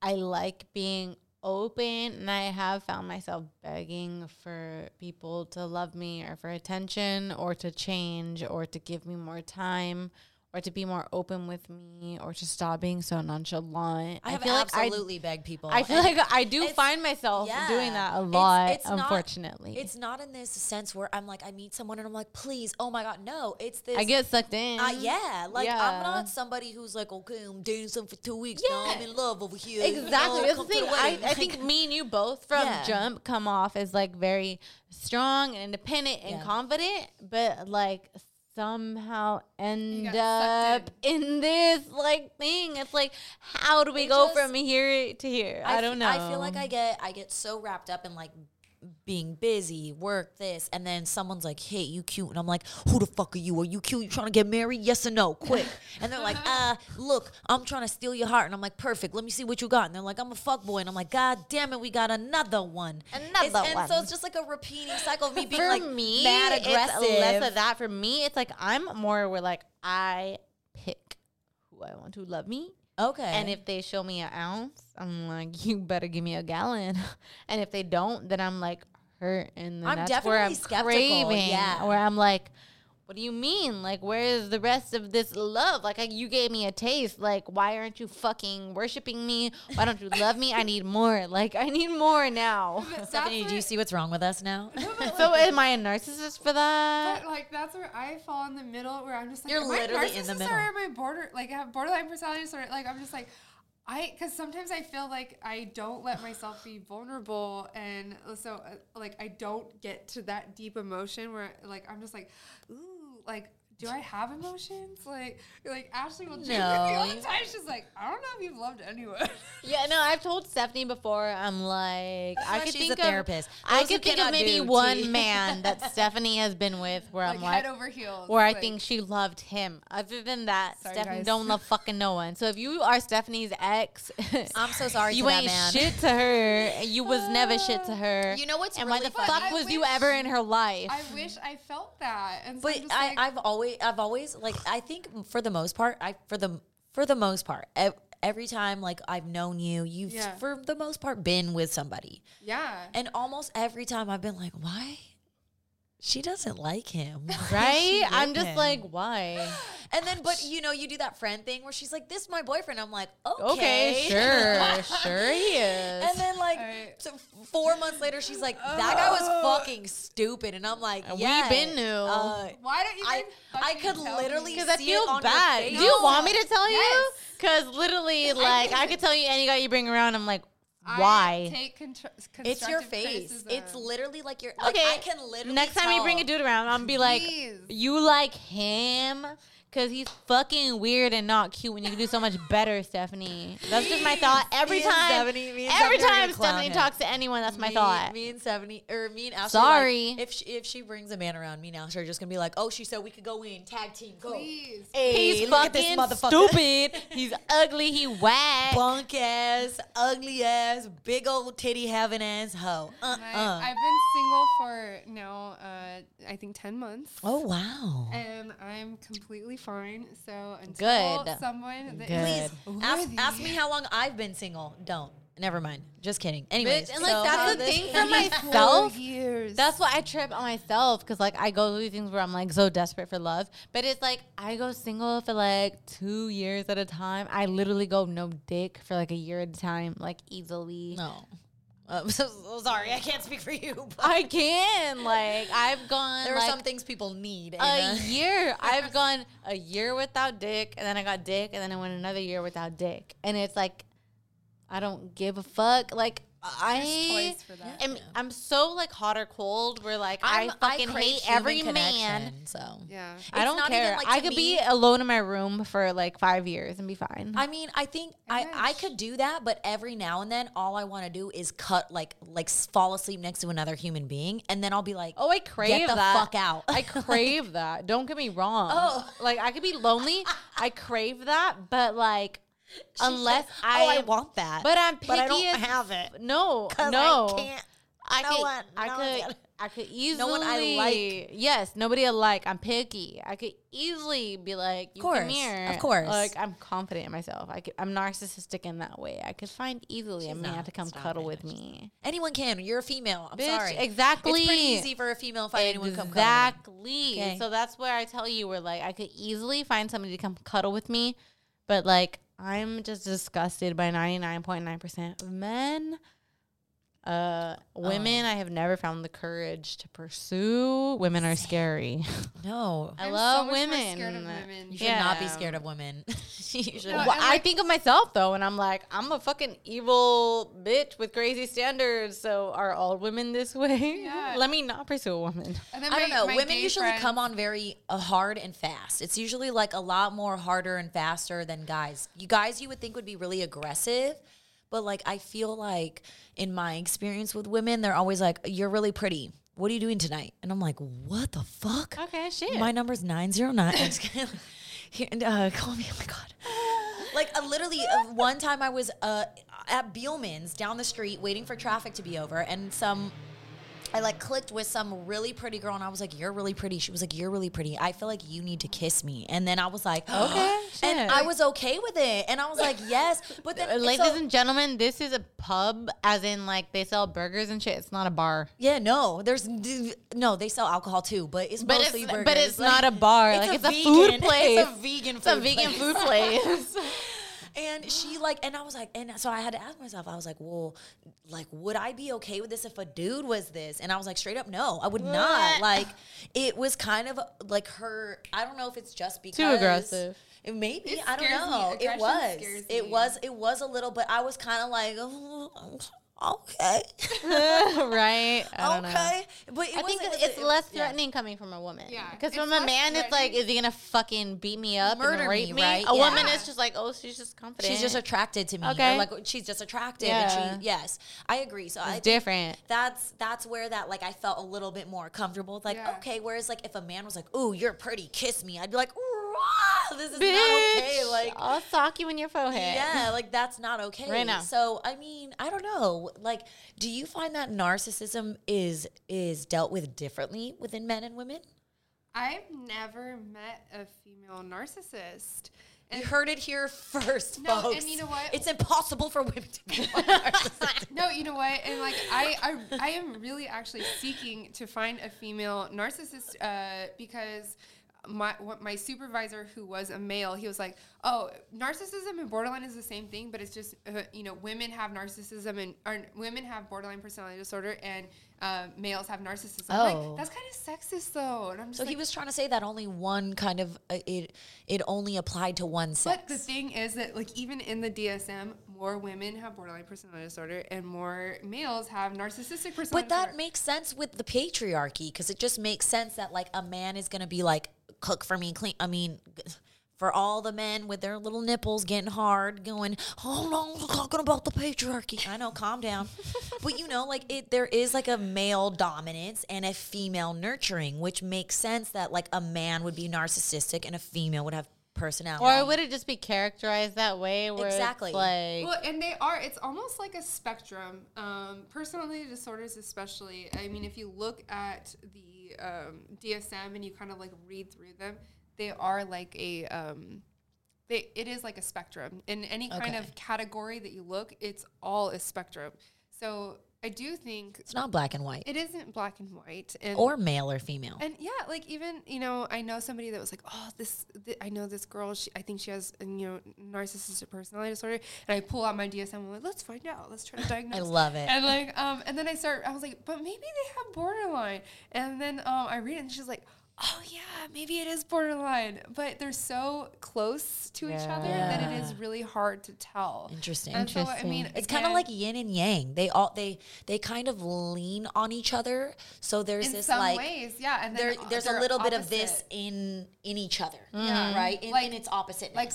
I like being open, and I have found myself begging for people to love me or for attention or to change or to give me more time or to be more open with me or to stop being so nonchalant. I have feel like I- absolutely begged people. I feel and like I do find myself yeah. doing that a lot, it's not- unfortunately. It's not in this sense where I'm like, I meet someone and I'm like, please, oh my god, no. It's this. I get sucked in. Uh, yeah, like Yeah. I'm not somebody who's like, okay, I'm dating someone for two weeks now. I'm in love over here. Exactly. You know, the thing. I. I think me and you both from Yeah. jump come off as like very strong and independent and Yeah. confident, but like somehow end up sucked in this like thing. It's like, how do we It go just- from here to here? I don't know. I feel like I get I get so wrapped up in like being busy, work, this, and then someone's like, "Hey, you cute," and I'm like, "Who the fuck are you? Are you cute? You trying to get married? Yes or no? Quick!" And they're like, "Uh, look, I'm trying to steal your heart," and I'm like, "Perfect. Let me see what you got." And they're like, "I'm a fuck boy," and I'm like, "God damn it, we got another one, Another It's- And so it's just like a repeating cycle of me being for like me, mad aggressive. less of that. For me, it's like I'm more where like I pick who I want to love me. Okay, And if they show me an ounce, I'm like, you better give me a gallon. And if they don't, then I'm like hurt. And then I'm that's where I'm definitely skeptical, craving. yeah. Where I'm like, what do you mean? Like, where's the rest of this love? Like, I, you gave me a taste. Like, why aren't you fucking worshiping me? Why don't you love me? I need more. Like, I need more now. Stephanie, do you see what's wrong with us now? so, am I a narcissist for that? But like that's where I fall in the middle, where I'm just like, You're am I literally in the narcissist middle. Or am I border like I have borderline personality disorder? Like I'm just like, I because sometimes I feel like I don't let myself be vulnerable, and so uh, like I don't get to that deep emotion where like I'm just like, ooh, like. Do I have emotions? Like, like Ashley will joke with me all the No. time. She's like, I don't know if you've loved anyone. Yeah, no, I've told Stephanie before. I'm like, I why could she's think a of, therapist. I could think of maybe one tea. man that Stephanie has been with where like I'm like, head like, over heels. where I think she loved him. Other than that, Sorry, Stephanie guys. don't love fucking no one. So if you are Stephanie's ex, I'm so sorry you to that ain't man. shit to her. You was never shit to her. You know what's and really why the funny? fuck I was you ever in her life? I wish I felt that. And so But I'm just I, I've always, I've always like, I think for the most part, I for the for the most part, ev- every time like I've known you, you've Yeah. for the most part been with somebody, yeah. and almost every time I've been like, why? She doesn't like him, right? I'm just him? like, why? and then but you know you do that friend thing where she's like, this is my boyfriend. I'm like, okay, Okay, sure, sure he is. And then like Alright. so four months later, she's like, that guy was fucking stupid, and I'm like, And we yeah, been knew. Why uh, don't you? I I could tell literally Because I see feel it bad. Do you want me to tell you? Because literally, like, I could tell you any guy you bring around, I'm like, I why? take contr- It's your constructive face. It's literally like your. Like, Okay. I can literally. Next time you bring a dude around, I'm be like, Please. you like him? Because he's fucking weird and not cute when you can do so much better, Stephanie. That's just my thought. Every Me and time, Stephanie- every Stephanie time Stephanie him. talks to anyone, that's my me, thought. Me and Stephanie, or me and Ashley. Sorry. Like, if she, if she brings a man around, me and Ashley are just gonna be like, oh, she said we could go in tag team, go. Please. Hey, he's look at this fucking stupid. he's ugly. He whack. Bunk ass, ugly ass, big old titty having ass hoe. Uh I, uh I've been single for now, uh, I think ten months. Oh wow. And I'm completely fine. So until Good. someone that Good. is Please ask, worthy- ask me how long I've been single. Don't. Never mind. Just kidding. Anyways, Bitch, and like so- that's the thing for myself. years. That's why I trip on myself because like I go through things where I'm like so desperate for love, but it's like I go single for like two years at a time. I literally go no dick for like a year at a time, like easily. No. Uh, I'm so, so sorry. I can't speak for you. But I can like I've gone there like are some things people need. a year. I've gone a year without dick, and then I got dick, and then I went another year without dick, and it's like I don't give a fuck. Like I toys for that. am, I'm so like hot or cold. Where like I I'm- fucking crave hate every man. So yeah. I don't not even, care. like, I to could be alone in my room for like five years and be fine. I mean, I think I, I could do that, but every now and then, all I want to do is cut like like fall asleep next to another human being, and then I'll be like, oh, I crave the that. fuck out. I crave that. Don't get me wrong. Oh. like I could be lonely. I crave that, but like unless oh, I, I want that, but I'm picky but I don't as have it. No, no. I can't. I no could, one- I no could, one- I could easily. no one I like. Yes, nobody I like. I'm picky. I could easily be like, you course, here. of course. Like I'm confident in myself. I could, I'm narcissistic in that way. I could find easily a man not. to come cuddle it. with me. Anyone can. You're a female. I'm Bitch, sorry. exactly. It's pretty easy for a female to find anyone to come cuddle. Exactly. Okay. So that's where I tell you, where like I could easily find somebody to come cuddle with me, but like I'm just disgusted by 99.9% of men. Uh, women, I have never found the courage to pursue. Women are scary. No, I I'm love so women. scared of women. you should not be scared of women. you. No, Well, and, I like- think of myself though, and I'm like, I'm a fucking evil bitch with crazy standards. So are all women this way? Yeah. Let me not pursue a woman. And then I don't know. Women usually friends- come on very uh, hard and fast. It's usually like a lot more harder and faster than guys. You guys, you would think would be really aggressive, but like I feel like in my experience with women, they're always like, "You're really pretty. What are you doing tonight?" And I'm like, "What the fuck?" Okay, shit. My number's nine zero nine. I'm just kidding. Here, and, uh, call me. Oh my god. Like uh, literally, uh, one time I was uh, at Beelman's down the street waiting for traffic to be over, and some I like clicked with some really pretty girl, and I was like, "You're really pretty." She was like, "You're really pretty. I feel like you need to kiss me." And then I was like, Okay, and. I was okay with it, and I was like, "Yes." But then, Ladies so- and gentlemen, this is a pub, as in like they sell burgers and shit. It's not a bar. yeah, no, there's no. They sell alcohol too, but it's But mostly it's burgers. but it's Like, not a bar. like it's a, food place. It's a vegan. It's a vegan place. food place. And she like, and I was like, and so I had to ask myself, I was like, well, like, would I be okay with this if a dude was this? And I was like, straight up, no, I would not. Like, it was kind of like her. I don't know if it's just because too aggressive. It maybe It I don't know. It was. It was. It was a little, but I was kind of like, oh, okay, right? I don't know. okay. But it I think wasn't- it's it- less yeah. threatening coming from a woman. Yeah, Because from a man, it's like, is he gonna fucking beat me up Murder and rape me, me? right? A woman is just like, oh, she's just confident. She's just attracted to me. Okay. Or like she's just attractive. Yeah. And she, yes, I agree. So It's think different. That's that's where that like I felt a little bit more comfortable. Like Yeah. okay, whereas like if a man was like, "Ooh, you're pretty, kiss me," I'd be like, "Rah, "This is not okay." Like I'll sock you in your forehead. yeah, like that's not okay. Right now. So I mean, I don't know. Like, do you find that narcissism is is dealt with differently within men and women? I've never met a female narcissist. And you heard it here first, No, folks. and you know what? It's impossible for women to be more no, you know what? And like I, I, I am really actually seeking to find a female narcissist uh, because my my supervisor who was a male, he was like, "Oh, narcissism and borderline is the same thing, but it's just uh, you know women have narcissism and or women have borderline personality disorder and uh, males have narcissism." Oh. like, that's kind of sexist though, and I'm just So like, he was trying to say that only one kind of uh, it it only applied to one sex. But the thing is that, like, even in the DSM, more women have borderline personality disorder and more males have narcissistic personality disorder. But that disorder. makes sense with the patriarchy because it just makes sense that like a man is gonna be like cook for me, clean. I mean, for all the men with their little nipples getting hard, going, oh no, we're talking about the patriarchy. I know, calm down. but you know, like it, there is like a male dominance and a female nurturing, which makes sense that like a man would be narcissistic and a female would have personality. Or would it just be characterized that way? Where Exactly. It's like, Well, and they are. It's almost like a spectrum. Um, personality disorders, especially. I mean, if you look at the um, DSM and you kind of like read through them, they are like a. Um, they it is like a spectrum. In any kind Okay. of category that you look, it's all a spectrum. So I do think it's not black and white, it isn't black and white, and or male or female. and yeah, like even you know, I know somebody that was like, oh, this, th- I know this girl. She, I think she has, you know, narcissistic personality disorder. And I pull out my DSM. And I'm like, let's find out. Let's try to diagnose. I love it. And like, um, and then I start. I was like, but maybe they have borderline. And then um, I read it, and she's like, oh yeah, maybe it is borderline. But they're so close to each other that it is really hard to tell. Interesting. And so I mean, It's kind of like yin and yang. They all they they kind of lean on each other. So there's in this some like ways, yeah. And there, then there's a little bit of this in in each other. Yeah. Right? In, Like- in its opposite. like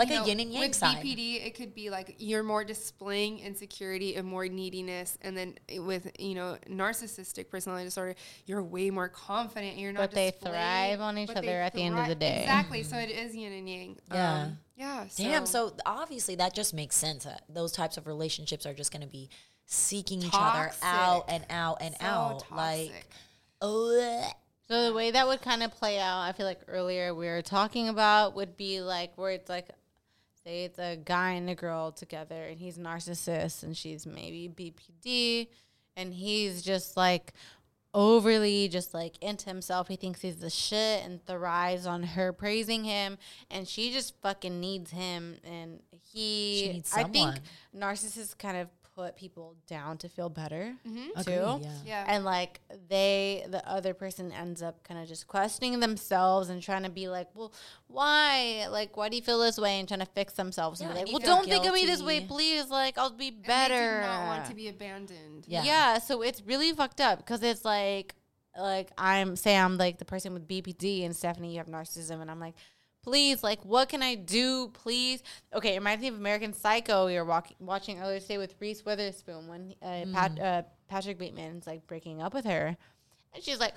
Like, you a know, yin and yang with side. BPD, it could be like you're more displaying insecurity and more neediness, and then with you know narcissistic personality disorder, you're way more confident. You're not. But they thrive on each other at the end of the day. Exactly. So it is yin and yang. Yeah. Um, yeah. So Damn. So obviously that just makes sense. That those types of relationships are just going to be seeking each other out and out and So out. Like, toxic. oh, So the way that would kind of play out, I feel like earlier we were talking about would be like where it's like, say it's a guy and a girl together, and he's narcissist and she's maybe BPD, and he's just like overly just like into himself. He thinks he's the shit and thrives on her praising him, and she just fucking needs him, and he. Needs I think narcissists kind of put people down to feel better Mhm. too. Agree, yeah. Yeah. And like they, the other person ends up kind of just questioning themselves and trying to be like, well, why? Like, why do you feel this way? And trying to fix themselves. Yeah, and be like, well, don't think of me this way, please. Like, I'll be And they better. do not want to be abandoned. Yeah. Yeah. so it's really fucked up because it's like, like I'm say I'm like the person with BPD and Stephanie, you have narcissism, and I'm like, please, like, what can I do, please? Okay, it reminds me of American Psycho. We were watching earlier today with Reese Witherspoon when uh, Pat, uh, Patrick Bateman's like breaking up with her, and she's like,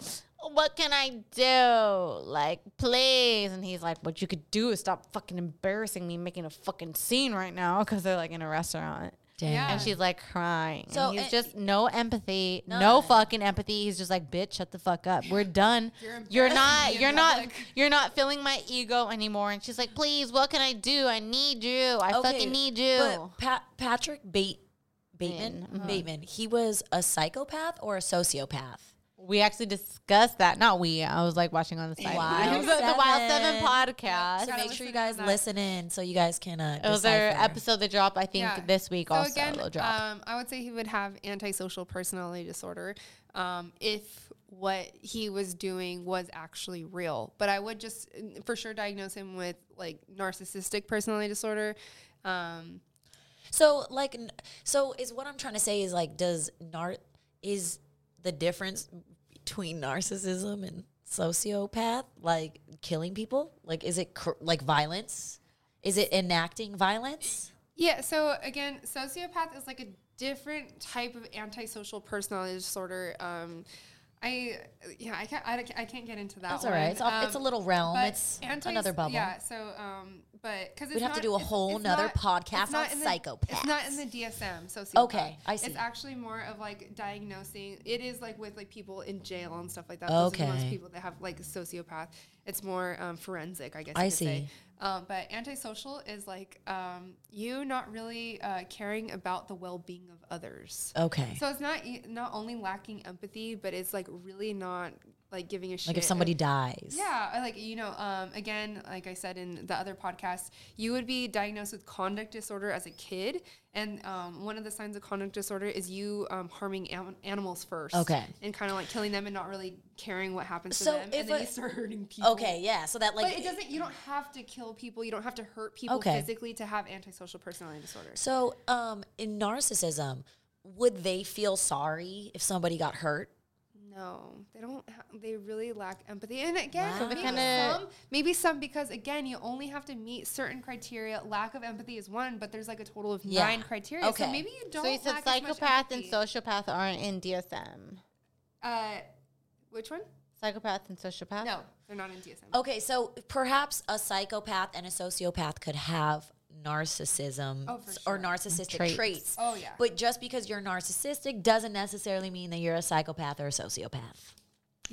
what can I do? Like, please. And he's like, what you could do is stop fucking embarrassing me, making a fucking scene right now because they're like in a restaurant. Damn. Yeah. And she's like crying. So, So he's and- just no empathy, no None. fucking empathy. He's just like, bitch, shut the fuck up. We're done. You're You're embarrassing not. me in You're not. public." You're not filling my ego anymore. And she's like, please, what can I do? I need you. I fucking need you. But Pat, Patrick Bate, Bateman, uh-huh. Bateman, he was a psychopath or a sociopath? We actually discussed that. Not we. I was like watching on the side. Wild the, the Wild Seven Seven. podcast. So Gotta make sure you guys listen in so you guys can uh, It was their episode that dropped, I think, Yeah. this week So also. again, will drop. um, I would say he would have antisocial personality disorder um, if what he was doing was actually real. But I would just for sure diagnose him with like narcissistic personality disorder. Um, So like, so is what I'm trying to say is like, does nar is the difference between narcissism and sociopath like killing people? Like, is it cr- like violence? Is it enacting violence? Yeah, so again, sociopath is like a different type of antisocial personality disorder. Um, I yeah, I can't I, I can't get into that. That's all right. It's off- it's a little realm. It's another bubble. Yeah, so um, but because We'd have to do a whole nother podcast on psychopaths. It's not in the DSM. Sociopath. Okay, I see. It's actually more of like diagnosing. It is like with like people in jail and stuff like that. Those are most people that have like a sociopath. It's more um, forensic, I guess. I you could say. see. Um, but antisocial is like um, you not really uh, caring about the well-being of others. Okay. So it's not not only lacking empathy, but it's like really not like giving a shit. like if somebody dies. Yeah, like you know, um, again, like I said in the other podcast, you would be diagnosed with conduct disorder as a kid, and um, one of the signs of conduct disorder is you um, harming am- animals first, Okay. and kind of like killing them and not really caring what happens So to them, if and then a- you start hurting people. Okay, yeah. So that like but it doesn't. You don't have to kill people. You don't have to hurt people Okay. physically to have antisocial personality disorder. So, um, in narcissism, would they feel sorry if somebody got hurt? No, they don't. Ha- they really lack empathy. And again, Wow. maybe some, maybe some because again, you only have to meet certain criteria. Lack of empathy is one, but there's like a total of Yeah. nine criteria. Okay. So maybe you don't. so you said lack as much psychopath and sociopath aren't in DSM. Uh, which one? Psychopath and sociopath? No, they're not in DSM. Okay, so perhaps a psychopath and a sociopath could have narcissism Oh, sure. or narcissistic Traits. traits. Oh, yeah. But just because you're narcissistic doesn't necessarily mean that you're a psychopath or a sociopath.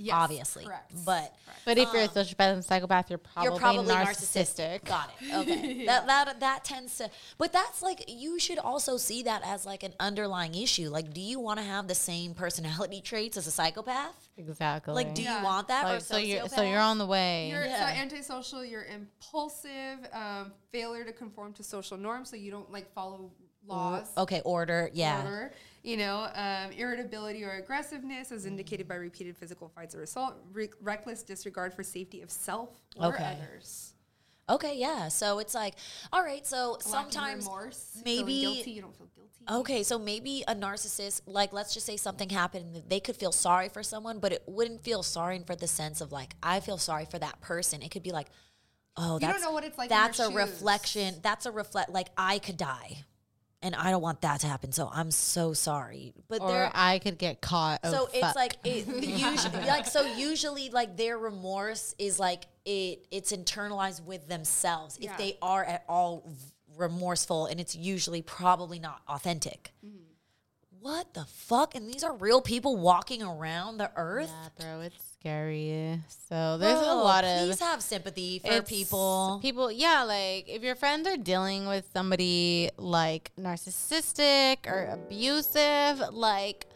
Yes, obviously. correct. But But if you're a sociopath and psychopath, you're probably, you're probably narcissistic. narcissistic. Got it. Okay. That that that tends to but that's like you should also see that as like an underlying issue. Like do you want to have the same personality traits as a psychopath? Exactly. Like do Yeah. you want that Like, a so you're so you're on the way. You're Yeah. so antisocial. You're impulsive. Um, failure to conform to social norms, so you don't like follow laws. Okay, order. Yeah. order. You know, um, irritability or aggressiveness, as indicated by repeated physical fights or assault. Re- reckless disregard for safety of self or Okay. others. Okay, yeah. So it's like, all right, so Lacking sometimes remorse, maybe guilty. You don't feel guilty. Okay, so maybe a narcissist, like let's just say something happened, and they could feel sorry for someone, but it wouldn't feel sorry for the sense of like I feel sorry for that person. It could be like, oh, You don't that's know what it's like That's a shoes. reflection. That's a reflect. Like I could die, and I don't want that to happen. So I'm so sorry. But or there, I could get caught. Oh, so it's fuck. like it usually like so usually like their remorse is like it it's internalized with themselves Yeah. if they are at all remorseful and it's usually probably not authentic Mm-hmm. what the fuck and these are real people walking around the earth yeah, bro, it's scary. So there's a Bro, lot of please have sympathy for people People, yeah, like if your friends are dealing with somebody like narcissistic or abusive, like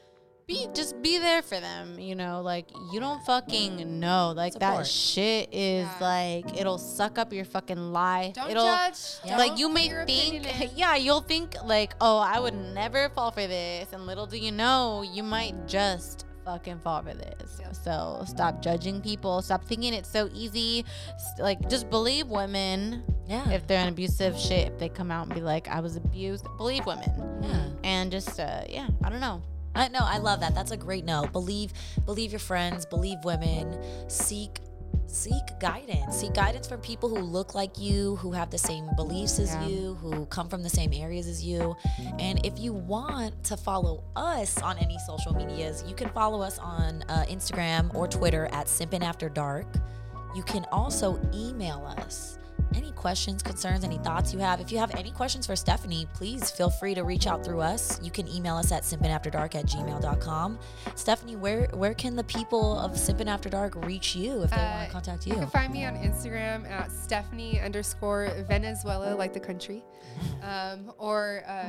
be just be there for them. You know, like you don't fucking know. Like that shit is Yeah. like it'll suck up your fucking life. Don't it'll judge. Yeah. like you may think yeah you'll think like oh i would never fall for this and little do you know you might just fucking fall for this Yep. so stop judging people stop thinking it's so easy like just believe women Yeah. if they're in abusive shit if they come out and be like i was abused believe women Yeah. and just uh yeah i don't know I know. I love that. That's a great note. Believe, believe your friends. Believe women. Seek, seek guidance. Seek guidance from people who look like you, who have the same beliefs as Yeah. you, who come from the same areas as you. And if you want to follow us on any social medias, you can follow us on uh, Instagram or Twitter at Simpin After Dark. You can also email us any questions, concerns, any thoughts you have. If you have any questions for Stephanie, please feel free to reach out through us. You can email us at simpinafterdark at gmail.com. Stephanie, where where can the people of Simpin After Dark reach you if they want Uh, to contact You you? can find me on Instagram at Stephanie underscore Venezuela, like the country. Um, or, uh,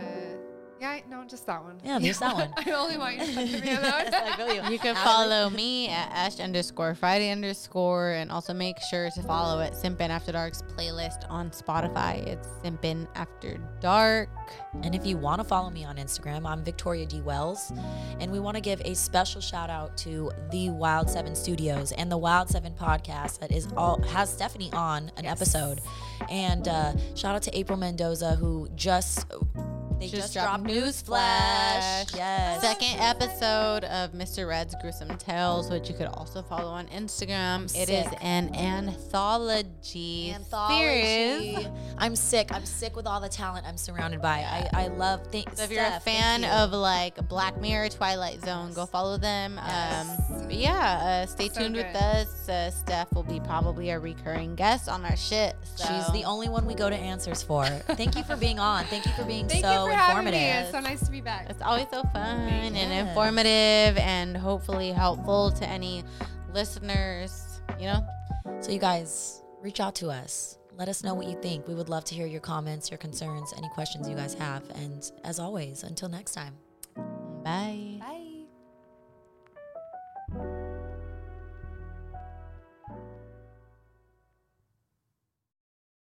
yeah, no, just that one. Yeah, just that one. I only want you to put me on that one. You. you can follow me at ash underscore friday underscore and also make sure to follow it simpin after dark's playlist on spotify it's simpin after dark And if you want to follow me on Instagram, I'm Victoria D. Wells. And we want to give a special shout out to the Wild Seven Studios and the Wild Seven podcast that is all has Stephanie on an episode. And uh, shout out to April Mendoza who just they just, dropped News Flash. Yes. Second episode of Mr. Red's Gruesome Tales, which you could also follow on Instagram. It is sick. an anthology, Anthology. series. I'm sick. I'm sick with all the talent I'm surrounded by. I, I love things. So if you're a fan of like Black Mirror, Twilight Zone, go follow them. Um, but yeah, uh, stay So tuned with us. Uh, Steph will be probably a recurring guest on our shit. So. She's the only one we go to answers for. Thank you for being on. Thank you for being Thank so you for informative. me. It's so nice to be back. It's always so fun and informative and hopefully helpful to any listeners, you know? So, you guys, reach out to us. Let us know what you think. We would love to hear your comments, your concerns, any questions you guys have. And as always, until next time. Bye.